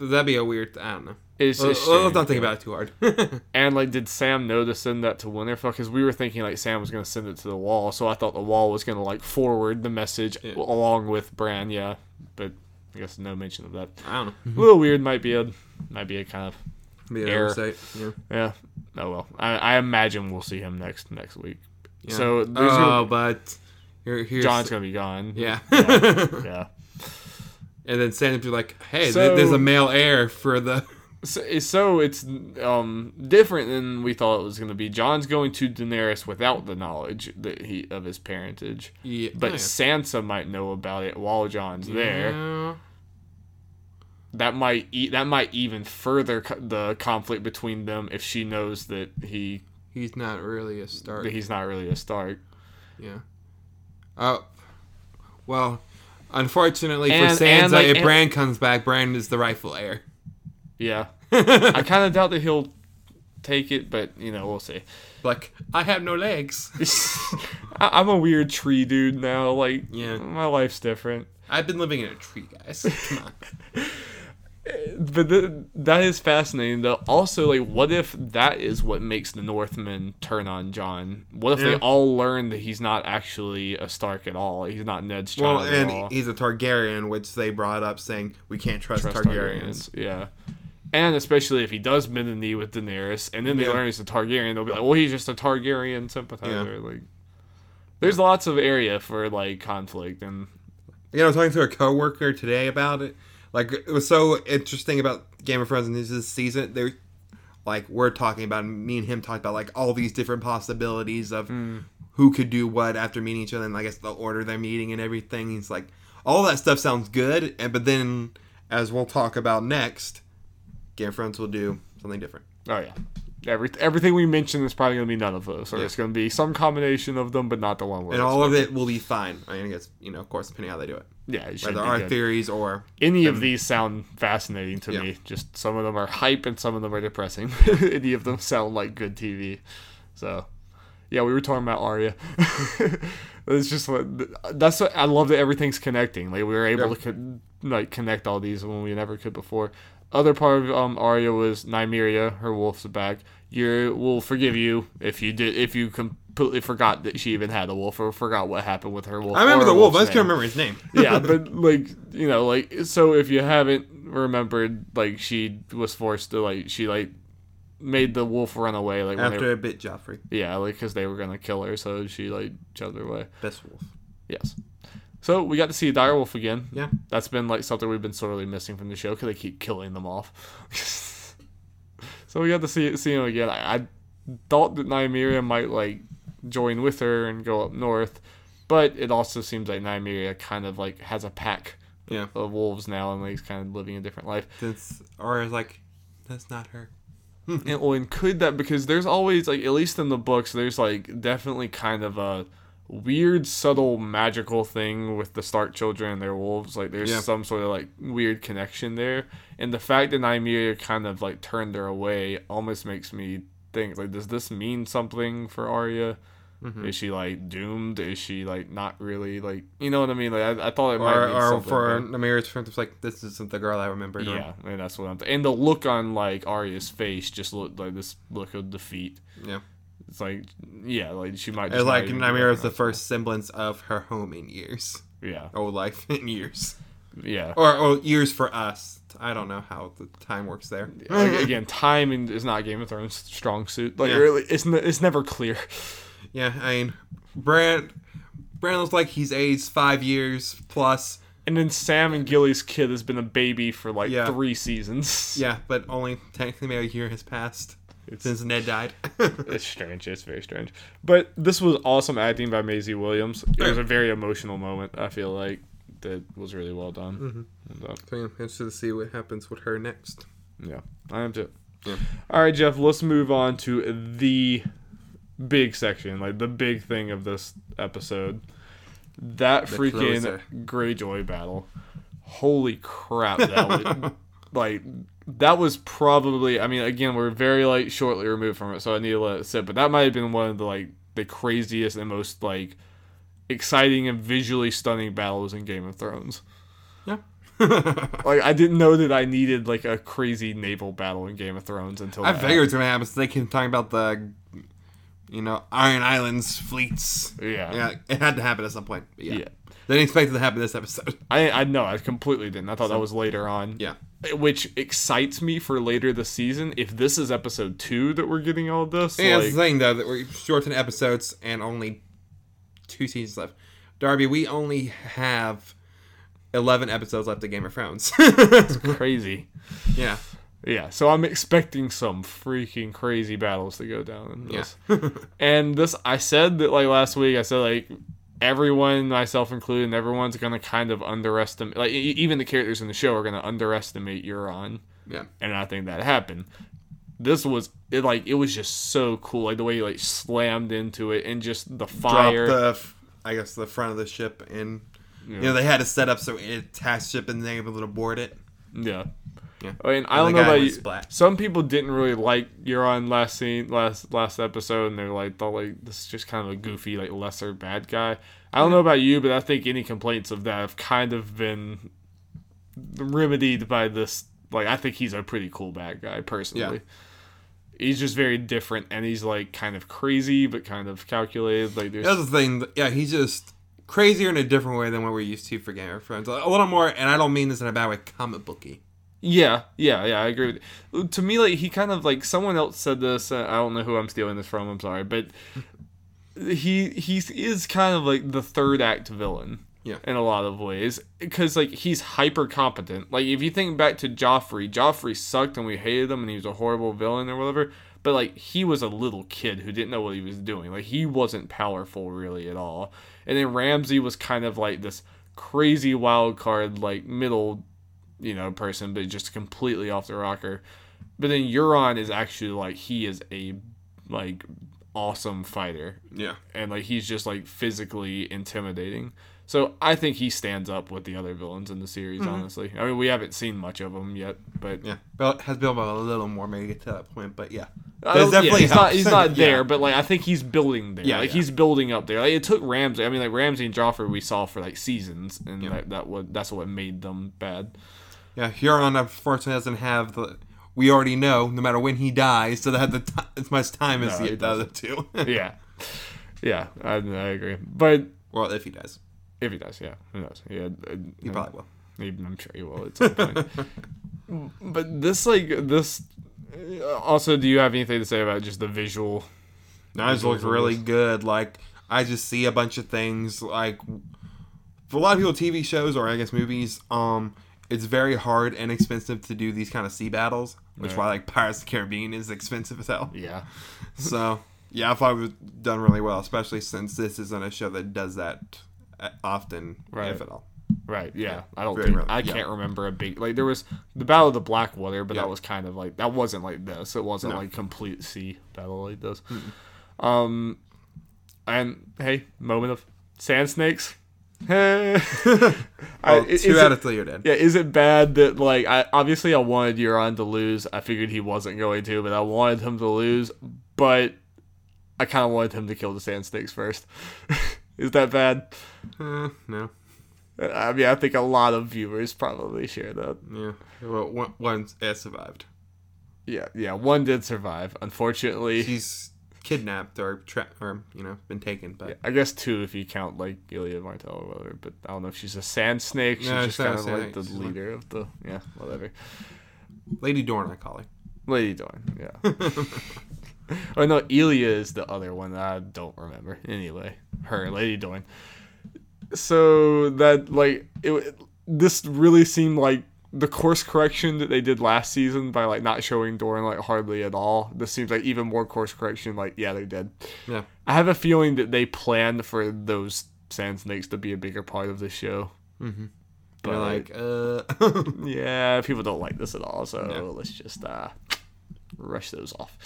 That'd be a weird. I don't know. It's, Well, it's let's not think about it too hard. And like, did Sam know to send that to Winterfell? Because we were thinking like Sam was gonna send it to the Wall, so I thought the Wall was gonna like forward the message Yeah. along with Bran. Yeah, but I guess no mention of that. I don't know. A little weird. Might be a might be a kind of Be an Error. oversight. Yeah. yeah. Oh well. I, I imagine we'll see him next next week. yeah. So there's oh, gonna- but here, here's Jon's gonna be gone. yeah. Yeah. and then Sansa be like, "Hey, th- So- there's a male heir for the." So, so it's um different than we thought it was gonna be. Jon's going to Daenerys without the knowledge that he of his parentage. Yeah, But oh, yeah. Sansa might know about it while Jon's there. Yeah. That might e- that might even further co- the conflict between them if she knows that he He's not really a Stark. that he's not really a Stark. Yeah. Oh. Well, unfortunately And- for and, Sansa, like, if and- Bran comes back, Bran is the rightful heir. Yeah, I kind of doubt that he'll take it, but you know we'll see. like, I have no legs. I- I'm a weird tree dude now. Like, Yeah. my life's different. I've been living in a tree, guys. Come on. But th- that is fascinating, though. Also, like, what if that is what makes the Northmen turn on Jon? What if Yeah. they all learn that he's not actually a Stark at all? He's not Ned's child Well, at all. and he's a Targaryen, which they brought up saying we can't trust, Trust Targaryens. Yeah. And especially if he does bend the knee with Daenerys, and then they Yeah. learn he's a Targaryen, they'll be like, "Well, he's just a Targaryen sympathizer." Like, there's lots of area for like conflict, and You know, I was talking to a coworker today about it. Like, it was so interesting about Game of Thrones and this season. They, like, we're talking about me and him talked about like all these different possibilities of hmm. who could do what after meeting each other, and I guess the order they're meeting and everything. He's like, all that stuff sounds good, and but then as we'll talk about next, Of will do something different. oh yeah, every everything we mentioned is probably gonna be none of those, or Yeah. it's gonna be some combination of them, but not the one. We're and all of it will be fine. I mean, I guess you know, of course, depending how they do it. yeah, it Whether our good. theories or Any of these sound fascinating to Yeah. me. Just some of them are hype and some of them are depressing. Any of them sound like good TV. So, yeah, we were talking about Arya. it's just what that's what I love that everything's connecting. Like we were able Yeah. to con- like connect all these when we never could before. Other part of um Arya was Nymeria. Her wolf's back. You will forgive you if you did if you completely forgot that she even had a wolf or forgot what happened with her wolf. I remember the wolf. I just can't remember his name. yeah, but like you know, like so if you haven't remembered, like she was forced to like she like made the wolf run away, like when they, after a bit, Joffrey, yeah, like because they were gonna kill her, so she like shoved her away. best wolf. Yes. So we got to see a direwolf again. Yeah. That's been like something we've been sorely missing from the show because they keep killing them off. so we got to see see him again. I, I thought that Nymeria might like join with her and go up north, but it also seems like Nymeria kind of like has a pack Yeah. of wolves now and like, he's kind of living a different life. Since Arya's like, that's not her. and, well, and could that because there's always like at least in the books there's like definitely kind of a weird, subtle, magical thing with the Stark children and their wolves. Like there's Yeah. some sort of like weird connection there, and the fact that Nymeria kind of like turned her away almost makes me think like, does this mean something for Arya? Mm-hmm. Is she like doomed? Is she like not really like you know what I mean? Like I, I thought it might Or, mean or something. for Namir's friend, it's like this isn't the girl I remember. yeah, and that's what I'm. Th- and the look on like Arya's face just looked like this look of defeat. yeah. It's like, yeah, like she might. Just like Nymeria is the first semblance of her home in years, Yeah, or life in years, yeah. or, or years for us. I don't know how the time works there. Like, again, time in- is not Game of Thrones strong suit. Like Yeah. really, it's n- it's never clear. Yeah, I mean, Bran, Bran looks like he's aged five years plus. And then Sam and Gilly's kid has been a baby for like Yeah. three seasons. Yeah, but only technically maybe a year has passed It's- since Ned died. It's strange. It's very strange. But this was awesome acting by Maisie Williams. It was a very emotional moment. I feel like that was really well done. Mm-hmm. Well done. so yeah, interested to see what happens with her next. Yeah, I am too. Yeah. All right, Jeff. Let's move on to the big section, like the big thing of this episode. That The freaking closer. Greyjoy battle. Holy crap! That was like that was probably. I mean, again, we're very like shortly removed from it, so I need to let it sit. But that might have been one of the like the craziest and most like exciting and visually stunning battles in Game of Thrones. Yeah. Like I didn't know that I needed like a crazy naval battle in Game of Thrones until I figured it's gonna happen. So they can talk about the, you know, Iron Islands fleets. Yeah. Yeah, it had to happen at some point. Yeah. Yeah. They didn't expect it to happen this episode. I I know I completely didn't. I thought that was later on. Yeah. Which excites me for later this season. If this is episode two that we're getting all this, And that's the thing, though, that we're shortened episodes and only two seasons left. Darby, we only have 11 episodes left of Game of Thrones. That's crazy. yeah. Yeah, so I'm expecting some freaking crazy battles to go down in Yeah. and this, I said that like last week. I said like everyone, myself included, everyone's gonna kind of underestimate. Like even the characters in the show are gonna underestimate Euron. yeah. and I think that happened. This was it like it was just so cool, like the way he like slammed into it and just the fire. the, I guess, the front of the ship and, you know, they had to set up so it attached ship and they were able to board it. yeah. Yeah. I mean, I don't know about you. black. Some people didn't really like Euron last scene, last last episode, and they're like, thought like this is just kind of a goofy, like lesser bad guy. I don't know about you, but I think any complaints of that have kind of been remedied by this. Like, I think he's a pretty cool bad guy, personally. Yeah He's just very different, and he's like kind of crazy, but kind of calculated. Like, there's That's the thing. Yeah, he's just crazier in a different way than what we're used to for Game of Thrones. A little more, and I don't mean this in a bad way, comic booky. Yeah, yeah, yeah, I agree. With To me, like he kind of like someone else said this. Uh, I don't know who I'm stealing this from. I'm sorry, but he he is kind of like the third act villain. Yeah. in a lot of ways, because like he's hyper competent. Like if you think back to Joffrey, Joffrey sucked and we hated him and he was a horrible villain or whatever. But like he was a little kid who didn't know what he was doing. Like he wasn't powerful really at all. And then Ramsay was kind of like this crazy wild card, like middle you know, person, but just completely off the rocker. But then Euron is actually like he is a like awesome fighter, Yeah. and like he's just like physically intimidating. So I think he stands up with the other villains in the series. Mm-hmm. Honestly, I mean we haven't seen much of him yet, but Yeah. Has built up a little more maybe get to that point, but yeah. Uh, yeah, definitely he's not he's not Yeah. there, but like I think he's building there. Yeah, like yeah. he's building up there. Like it took Ramsay. I mean, like Ramsay and Joffrey we saw for like seasons, and Yeah. that that was that's what made them bad. Yeah, Euron unfortunately doesn't have the. We already know, no matter when he dies, so that the t- as much time as No, he the, the other two. yeah, yeah, I, I agree. But well, if he does, if he does, yeah, who knows? Yeah, uh, he probably will. I'm sure he will at some point. but this, like, this. Also, do you have anything to say about just the visual? No, it looks really good. Like I just see a bunch of things. Like for a lot of people, TV shows or I guess movies, um, it's very hard and expensive to do these kind of sea battles. Which Right. why like Pirates of the Caribbean is expensive as hell. Yeah, So yeah, I thought it was done really well, especially since this isn't a show that does that uh, often, Right. if at all. right. Yeah, I don't think I yeah. can't remember a big like there was the Battle of the Blackwater, but Yeah. that was kind of like that wasn't like this. It wasn't No. like complete sea battle like this. Um, And hey, moment of sand snakes. Hey. Well, I- two out it- of three are dead. Yeah, is it bad that like I obviously I wanted Euron to lose. I figured he wasn't going to, but I wanted him to lose. But I kind of wanted him to kill the sand snakes first. is that bad? Uh, no. I mean, I think a lot of viewers probably share that. Yeah. Well, one, one survived. Yeah, yeah. One did survive. Unfortunately, She's kidnapped or tra- or you know been taken, but I guess two if you count like Ilya Martell or whatever. But I don't know if she's a sand snake. She's No, just kind of like the. She's like- leader of the yeah whatever. Lady Dorne, I call her. Lady Dorne, yeah. oh no, Ilya is the other one. I don't remember. Anyway, her Lady Dorne. So that like it, this really seemed like the course correction that they did last season by like not showing Dorne like hardly at all. This seems like even more course correction. Like yeah, they did. Yeah. I have a feeling that they planned for those sand snakes to be a bigger part of the show. Mm-hmm. But like, uh, yeah, people don't like this at all, so let's just uh, rush those off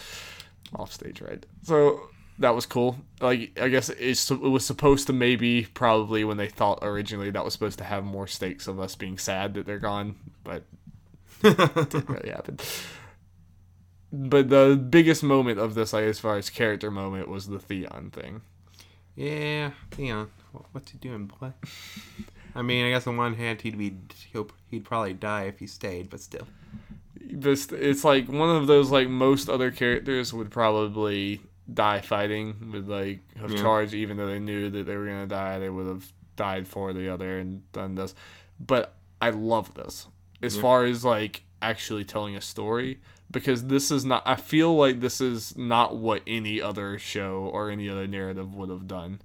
off stage right. So that was cool. Like I guess it's, it was supposed to maybe probably when they thought originally that was supposed to have more stakes of us being sad that they're gone, but it didn't really happen. But the biggest moment of this, like as far as character moment, was the Theon thing. yeah, Theon, what's he doing, boy? I mean, I guess on one hand, he'd be he'll, he'd probably die if he stayed, but still. this it's like one of those like most other characters would probably die fighting would like have Yeah. charged even though they knew that they were gonna die they would have died for the other and done this but i love this as Yeah. far as like actually telling a story because this is not i feel like this is not what any other show or any other narrative would have done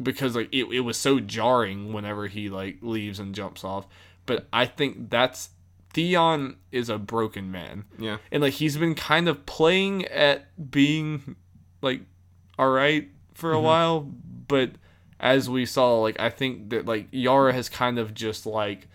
because like it, it was so jarring whenever he like leaves and jumps off but i think that's theon is a broken man Yeah. and like he's been kind of playing at being like all right for a Mhm. while but as we saw like i think that like yara has kind of just like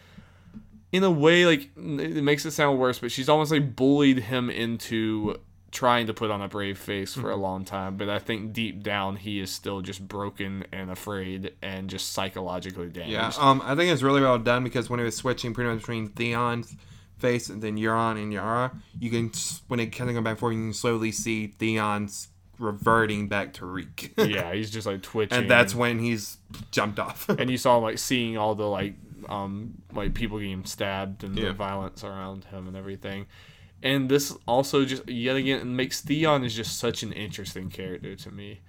in a way like it makes it sound worse but she's almost like bullied him into trying to put on a brave face for a long time but i think deep down he is still just broken and afraid and just psychologically damaged Yeah, um, I think it's really well done because when it was switching pretty much between Theon's face and then Euron and Yara, you can when it kind of go back and forth, you can slowly see Theon's reverting back to Reek. yeah he's just like twitching and that's when he's jumped off. and you saw him like seeing all the like um like people getting stabbed and Yeah. the violence around him and everything and this also just yet again makes theon is just such an interesting character to me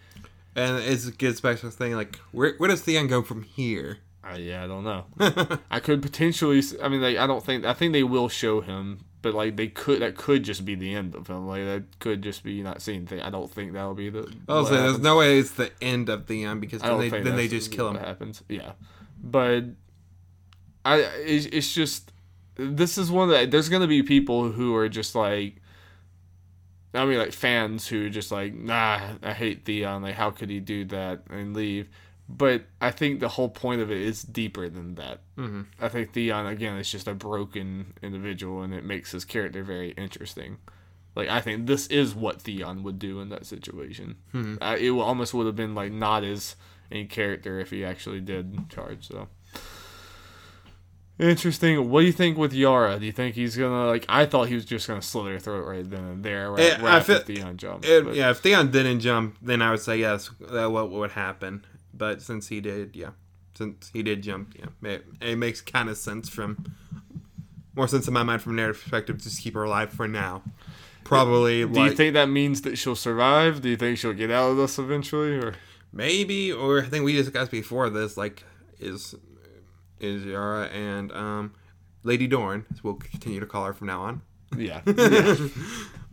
and it gets back to the thing like, where where does Theon go from here? uh, yeah i don't know i could potentially I mean like i don't think i think they will show him but like they could that could just be the end of him like that could just be not seeing thing i don't think that'll be the I'll say there's no way it's the end of Theon because then they then they just kill him. happens. Yeah, but I it's, it's just this is one that there's gonna be people who are just like. I mean, like fans who just like, nah, I hate Theon. Like, how could he do that and leave? But I think the whole point of it is deeper than that. hmm I think Theon again is just a broken individual, and it makes his character very interesting. Like I think this is what Theon would do in that situation. Mhm. Uh, it almost would have been like not as a character if he actually did charge. So interesting. What do you think with Yara? Do you think he's gonna like? I thought he was just gonna slit her throat right then and there, right, Eh, right I feel- Theon jumped. It, yeah, if Theon didn't jump, then I would say yes. That what would happen. But since he did, yeah, since he did jump, yeah, it, it makes kind of sense from more sense in my mind from a narrative perspective. To just keep her alive for now. Probably. Do like, you think that means that she'll survive? Do you think she'll get out of this eventually, or? maybe, or I think we discussed before this, like is is Yara and um Lady Dorne, as we'll continue to call her from now on. Yeah. yeah.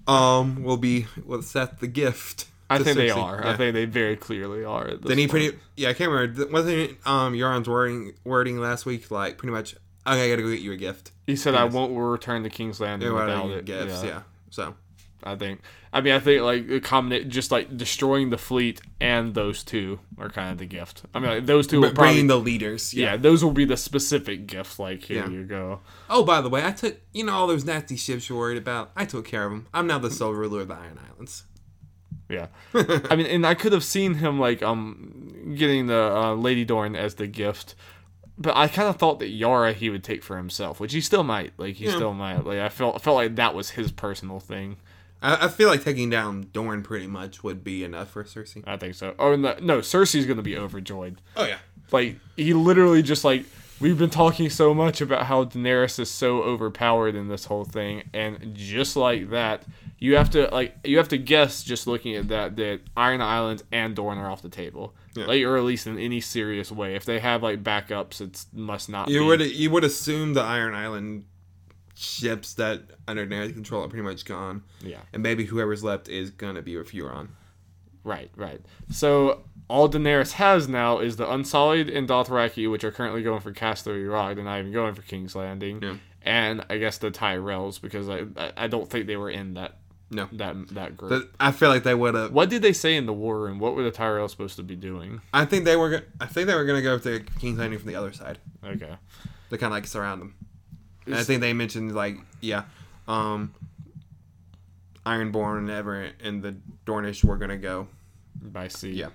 Um, will be with Seth the gift. I think they are. Yeah. I think they very clearly are. Then he point. pretty yeah, I can't remember. Wasn't um Euron's wording wording last week like pretty much Okay, I gotta go get you a gift. He said, "I won't return to King's Landing Yeah, without it." gifts, yeah. yeah. So I think. I mean, I think like the combination, just like destroying the fleet and those two are kind of the gift. I mean, like, those two probably. bringing the leaders. yeah. Yeah. those will be the specific gift. Like here Yeah. you go. Oh, by the way, I took you know all those nasty ships you're worried about. I took care of them. I'm now the sole ruler of the Iron Islands. Yeah. I mean, and I could have seen him like um getting the uh, Lady Dorne as the gift. But I kind of thought that Yara he would take for himself, which he still might. Like he Yeah. still might. Like I felt I felt like that was his personal thing. I, I feel like taking down Dorne pretty much would be enough for Cersei. I think so. Oh no, no, Cersei's gonna be overjoyed. Oh yeah. Like he literally just like we've been talking so much about how Daenerys is so overpowered in this whole thing, and just like that, you have to like you have to guess just looking at that that Iron Island and Dorne are off the table. Yeah. Like or at least in any serious way. If they have like backups, it must not. You be. would you would assume the Iron Island ships that under Daenerys control are pretty much gone, Yeah. and maybe whoever's left is gonna be with Euron. Right, right. So all Daenerys has now is the Unsullied and Dothraki, which are currently going for Casterly Rock. They're not even going for King's Landing. Yeah. And I guess the Tyrells because I, I I don't think they were in that No, that that group. But I feel like they would have. what did they say in the war room? What were the Tyrells supposed to be doing? I think they were. go- I think they were gonna go to King's Landing from the other side. Okay. They kind of like surround them. And I think they mentioned like yeah, um, Ironborn and ever and the Dornish were gonna go By sea. Yeah.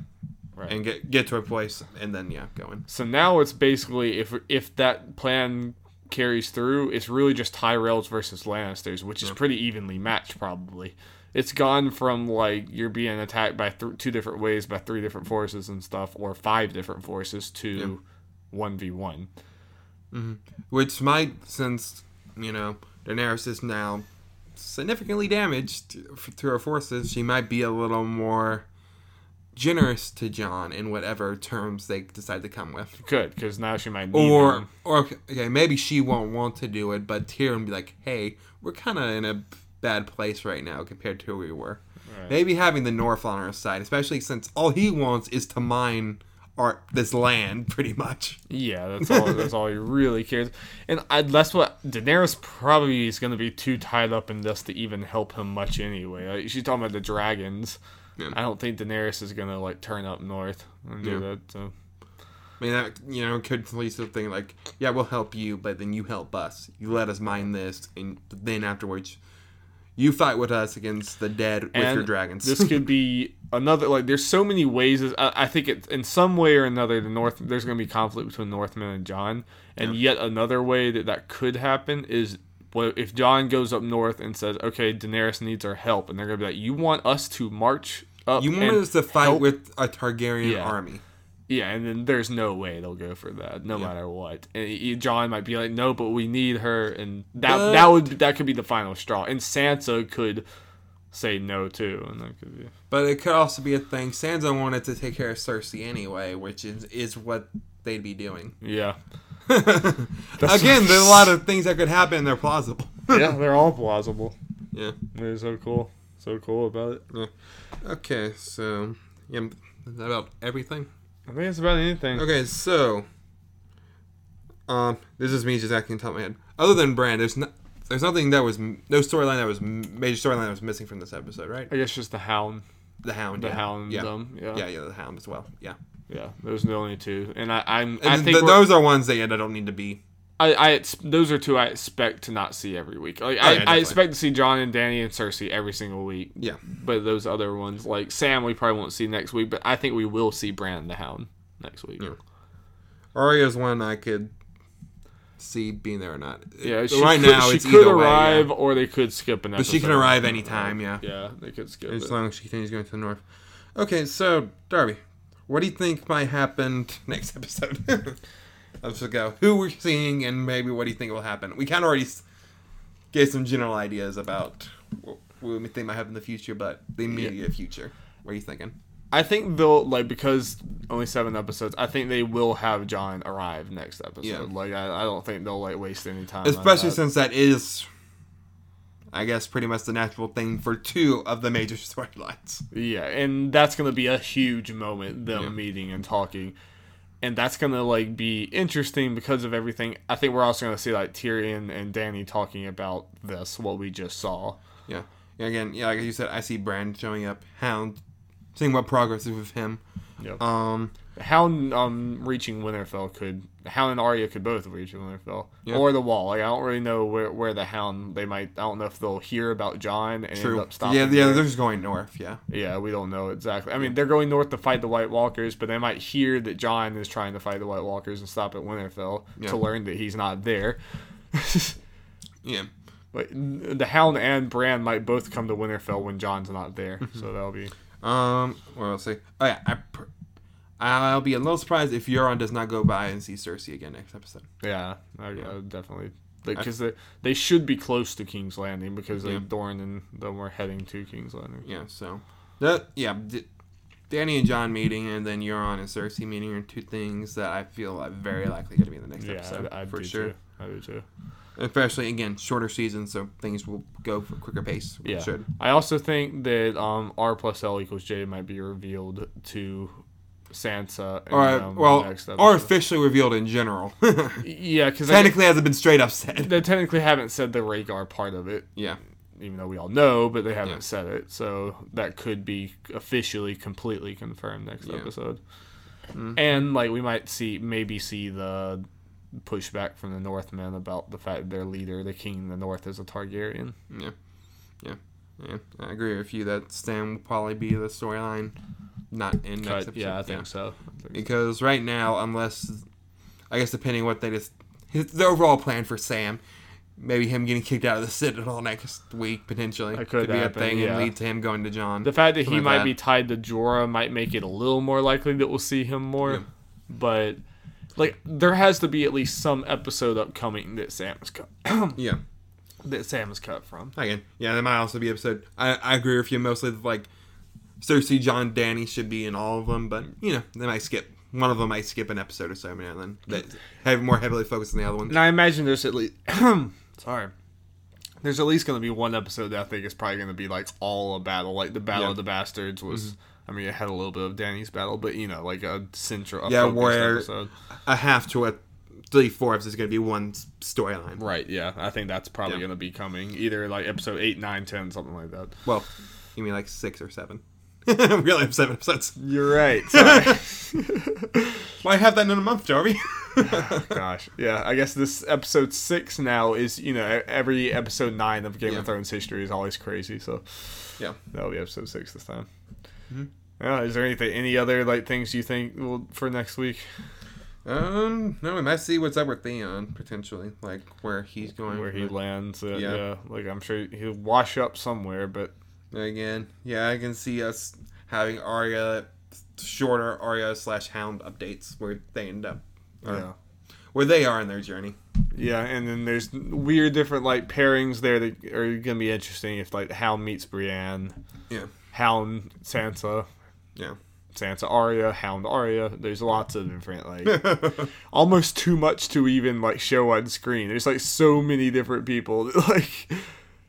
Right. and get get to a place and then yeah, going. So now it's basically if if that plan carries through, it's really just Tyrells versus Lannisters, which is pretty evenly matched probably. It's gone from like you're being attacked by th- two different ways by three different forces and stuff, or five different forces to one v one. Mm-hmm. Which might, since you know Daenerys is now significantly damaged through her forces, she might be a little more generous to Jon in whatever terms they decide to come with. Good, because now she might need Or, him. or okay, maybe she won't want to do it, but Tyrion be like, "Hey, we're kind of in a bad place right now compared to who we were." Right. Maybe having the North on our side, especially since all he wants is to mine our this land, pretty much. Yeah, that's all. that's all he really cares, and I, that's what Daenerys probably is going to be too tied up in this to even help him much anyway. Like, she's talking about the dragons. Yeah. I don't think Daenerys is going to like turn up north and do Yeah. that. So I mean, that you know could lead to something like, "Yeah, we'll help you, but then you help us. You let us mine this, and then afterwards, you fight with us against the dead with And your dragons." this could be another like. There's so many ways. I, I think it in some way or another the North. There's going to be conflict between Northman and Jon, and yet another way that that could happen is. Well, if Jon goes up north and says, "Okay, Daenerys needs our help," and they're gonna be like, "You want us to march up? you wanted us to fight help with a Targaryen Yeah. army. Yeah, and then there's no way they'll go for that, no Yeah. matter what. And Jon might be like, "No, but we need her," and that But- that would that could be the final straw. And Sansa could say no too, and that could be But it could also be a thing. Sansa wanted to take care of Cersei anyway, which is is what they'd be doing. yeah, Again, there's a lot of things that could happen. They're plausible. yeah. They're all plausible. yeah. They're so cool, so cool about it. Yeah. Okay, so yeah, is that about everything? I think it's about anything. Okay, so um, this is me just acting on top of my head. Other than Bran, there's no, there's nothing that was no storyline that was major storyline that was missing from this episode, right? I guess just the Hound, The Hound, the yeah. Hound, yeah. them. Yeah, yeah, yeah, the Hound as well, yeah. yeah. Those are the only two, and I, I'm. And I think th- those are ones that yeah, that don't need to be. I, I those are two I expect to not see every week. Like Oh, I, yeah, I expect to see Jon and Dany and Cersei every single week. Yeah, But those other ones, like Sam, we probably won't see next week. But I think we will see Bran the Hound next week. Yeah. Arya's one I could see being there or not. Yeah, right could, now she could either way, yeah. arrive, or they could skip an Episode. but she can arrive anytime. Yeah, Yeah, they could skip it. as it. long as she continues going to the north. Okay, so Darby, what do you think might happen next episode? Let's just go. Who we're seeing, and maybe what do you think will happen? We kind of already gave some general ideas about what we think might happen in the future, but the immediate future. What are you thinking? I think they'll like because only seven episodes. I think they will have Jon arrive next episode. Yeah. Like I, I don't think they'll like waste any time. on Especially that. since that is, I guess, pretty much the natural thing for two of the major storylines. Yeah, and that's gonna be a huge moment, them Yeah. meeting and talking. And that's gonna like be interesting because of everything. I think we're also gonna see like Tyrion and Dany talking about this, what we just saw. Yeah. yeah. Again, yeah, like you said, I see Bran showing up, Hound, seeing what progress is with him. Yep. Um, Hound um reaching Winterfell could Hound and Arya could both reach Winterfell Yeah. or the Wall. Like I don't really know where, where the Hound they might. I don't know if they'll hear about Jon and true. end up stopping. Yeah, yeah, there. they're just going north. Yeah. Yeah, we don't know exactly. I mean, they're going north to fight the White Walkers, but they might hear that Jon is trying to fight the White Walkers and stop at Winterfell Yeah. to learn that he's not there. Yeah. But the Hound and Bran might both come to Winterfell when Jon's not there, Mm-hmm. so that'll be Um, what else? Say? Oh yeah, I. I'll be a little surprised if Euron does not go by and see Cersei again next episode. yeah, I, I would definitely because they they should be close to King's Landing because Yeah. like Dorne and them were heading to King's Landing. Yeah, so that yeah, D- Dany and Jon meeting and then Euron and Cersei meeting are two things that I feel are very likely going to be in the next Yeah, episode I, I for do sure. Too. I do too. Especially again, shorter season, so things will go for quicker pace. Yeah. should. I also think that um, R plus L equals J might be revealed to Sansa. Right. um, well, or officially revealed in general. yeah, because Technically, hasn't been straight up said. they technically haven't said the Rhaegar part of it, Yeah. even though we all know, but they haven't Yeah. said it. So that could be officially completely confirmed next Yeah. episode. Mhm. And like we might see, maybe see the pushback from the Northmen about the fact that their leader, the king in the North, is a Targaryen. Yeah. Yeah. Yeah. I agree with you that Stan will probably be the storyline, not in next episode. Yeah, I think so. I think because right now, unless I guess depending what they just his, the overall plan for Sam, maybe him getting kicked out of the Citadel next week potentially That could be a thing yeah. and lead to him going to Jon. The fact that he might like be tied to Jorah might make it a little more likely that we'll see him more. Yeah. But like there has to be at least some episode upcoming that Sam is cut yeah, that Sam is cut from. again, yeah, there might also be episode. I, I agree with you mostly. Like Cersei, Jon, Dany should be in all of them, but you know they might skip. One of them might skip an episode or so now and then that have more heavily focused on the other ones. And I imagine there's at least sorry. There's at least going to be one episode that I think is probably going to be like all a battle, like the Battle Yeah. Mm-hmm. of the Bastards was. I mean, it had a little bit of Dany's battle, but you know, like a central, a Yeah, where- episode. A half to a three fourths is going to be one storyline. Right. Yeah, I think that's probably Yeah. going to be coming either like episode eight, nine, ten, something like that. Well, you mean like six or seven? we only have seven episodes. You're right. Why have that in a month, Darby? Gosh. Yeah, I guess this episode six now is, you know, every episode nine of Game Yeah. of Thrones history is always crazy. So yeah. that'll be episode six this time. Mhm. Yeah, is there anything, any other like things you think will for next week? Um, no, we might see what's up with Theon potentially, like where he's going. Where he lands? Uh, Yeah. yeah. like I'm sure he'll wash up somewhere, but again. Yeah, I can see us having Arya shorter Arya slash Hound updates where they end up, yeah. where they are in their journey. Yeah, and then there's weird different like pairings there that are gonna be interesting if like Hound meets Brienne. Yeah. Hound Sansa. Yeah. Sansa Arya, Hound Arya. There's lots of different like almost too much to even like show on screen. There's like so many different people that like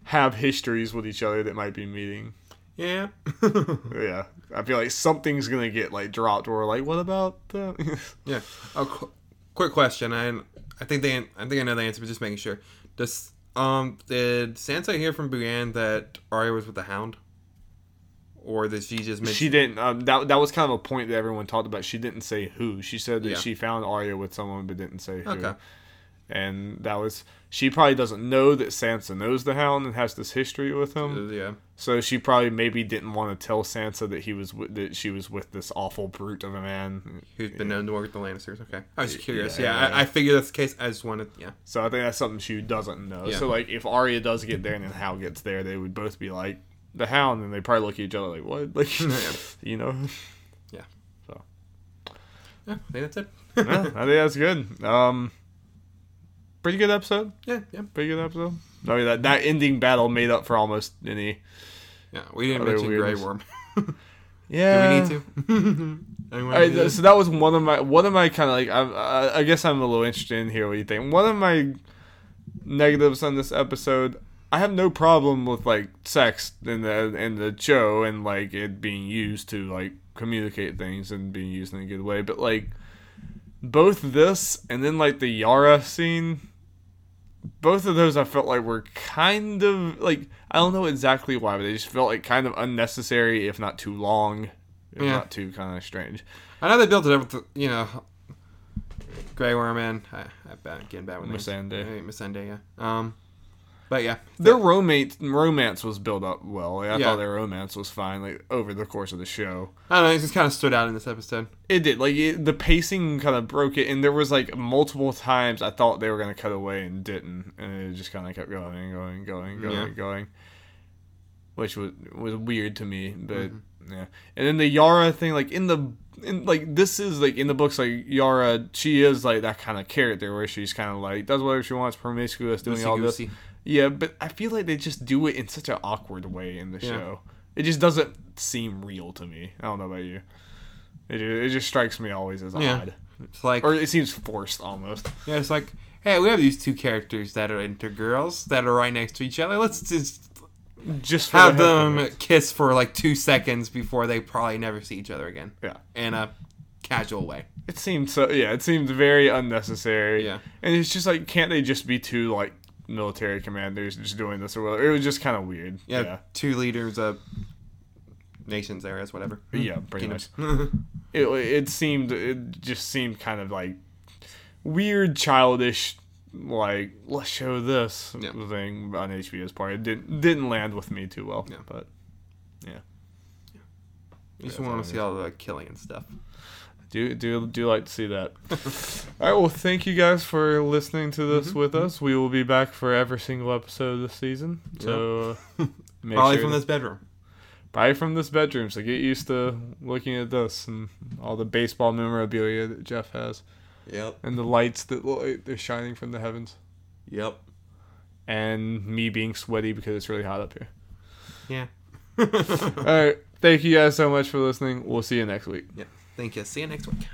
have histories with each other that might be meeting. yeah. Yeah, I feel like something's gonna get like dropped. Or like, what about the? yeah. A qu- quick question. I I think they I think I know the answer, but just making sure. Does um did Sansa hear from Brienne that Arya was with the Hound? Or did she just mention? she didn't. Um, that that was kind of a point that everyone talked about. She didn't say who. She said that Yeah. she found Arya with someone, but didn't say who. Okay. And that was she probably doesn't know that Sansa knows the Hound and has this history with him. Uh, yeah. So she probably maybe didn't want to tell Sansa that he was with, that she was with this awful brute of a man. Who's been known to work with the Lannisters? Okay, I was curious. Yeah, Yeah, yeah, yeah. I, I figured that's the case. I just wanted, yeah, So I think that's something she doesn't know. So like if Arya does get there and then Hound gets there, they would both be like the Hound, and they probably look at each other like what, like you know. yeah. So. Yeah, I think that's it. yeah, I think that's good. Um, pretty good episode. yeah, yeah, Pretty good episode. Oh, I mean that that ending battle made up for almost any. yeah. We didn't mention Grey. Worm. Yeah. Do we need to? Anyone All right, so that was one of my one of my kind of like I, I I guess I'm a little interested in here what you think. One of my negatives on this episode, I have no problem with like sex in the in the show and like it being used to like communicate things and being used in a good way, but like both this and then like the Yara scene both of those I felt like were kind of like I don't know exactly why, but they just felt like kind of unnecessary, if not too long. It's Yeah. not too kind of strange. I know they built it up with, you know, Grey Worm and I, I bad, getting bad with. Missandei. Missandei, yeah. Um, but yeah, Their romance romance was built up well. I Yeah. thought their romance was fine like over the course of the show. I don't know. It just kind of stood out in this episode. It did. Like it, the pacing kind of broke it, and there was like multiple times I thought they were gonna cut away and didn't, and it just kind of kept going and going, and going, going, Yeah. and going, which was was weird to me. But Mm-hmm. yeah, and then the Yara thing, like in the in like this is like in the books, like Yara, she is like that kind of character where she's kind of like does whatever she wants, promiscuous, doing all this. Yeah, but I feel like they just do it in such an awkward way in the Yeah. show. It just doesn't seem real to me. I don't know about you. It just, it just strikes me always as Yeah. odd, It's like, or it seems forced almost. yeah, it's like, hey, we have these two characters that are into girls that are right next to each other. Let's just Just for have the them kiss for like two seconds before they probably never see each other again Yeah, in a casual way. it seemed so. Yeah, it seemed very unnecessary. Yeah. and it's just like, can't they just be two like military commanders just doing this or whatever? It was just kind of weird. Yeah, Yeah, two leaders of nations, areas, whatever. yeah, pretty much. It it seemed it just seemed kind of like weird childish like let's show this Yeah. thing on HBO's part. It didn't didn't land with me too well. Yeah. But yeah. You just want to see all the killing and stuff. Do do do like to see that. all right, well thank you guys for listening to this Mm-hmm. with us. We will be back for every single episode of this season. So uh, make Probably sure from this bedroom. probably from this bedroom. So get used to looking at this and all the baseball memorabilia that Jeff has. Yep. and the lights that like they're shining from the heavens, Yep. and me being sweaty because it's really hot up here. Yeah. All right, thank you guys so much for listening. We'll see you next week. Thank you. See you next week.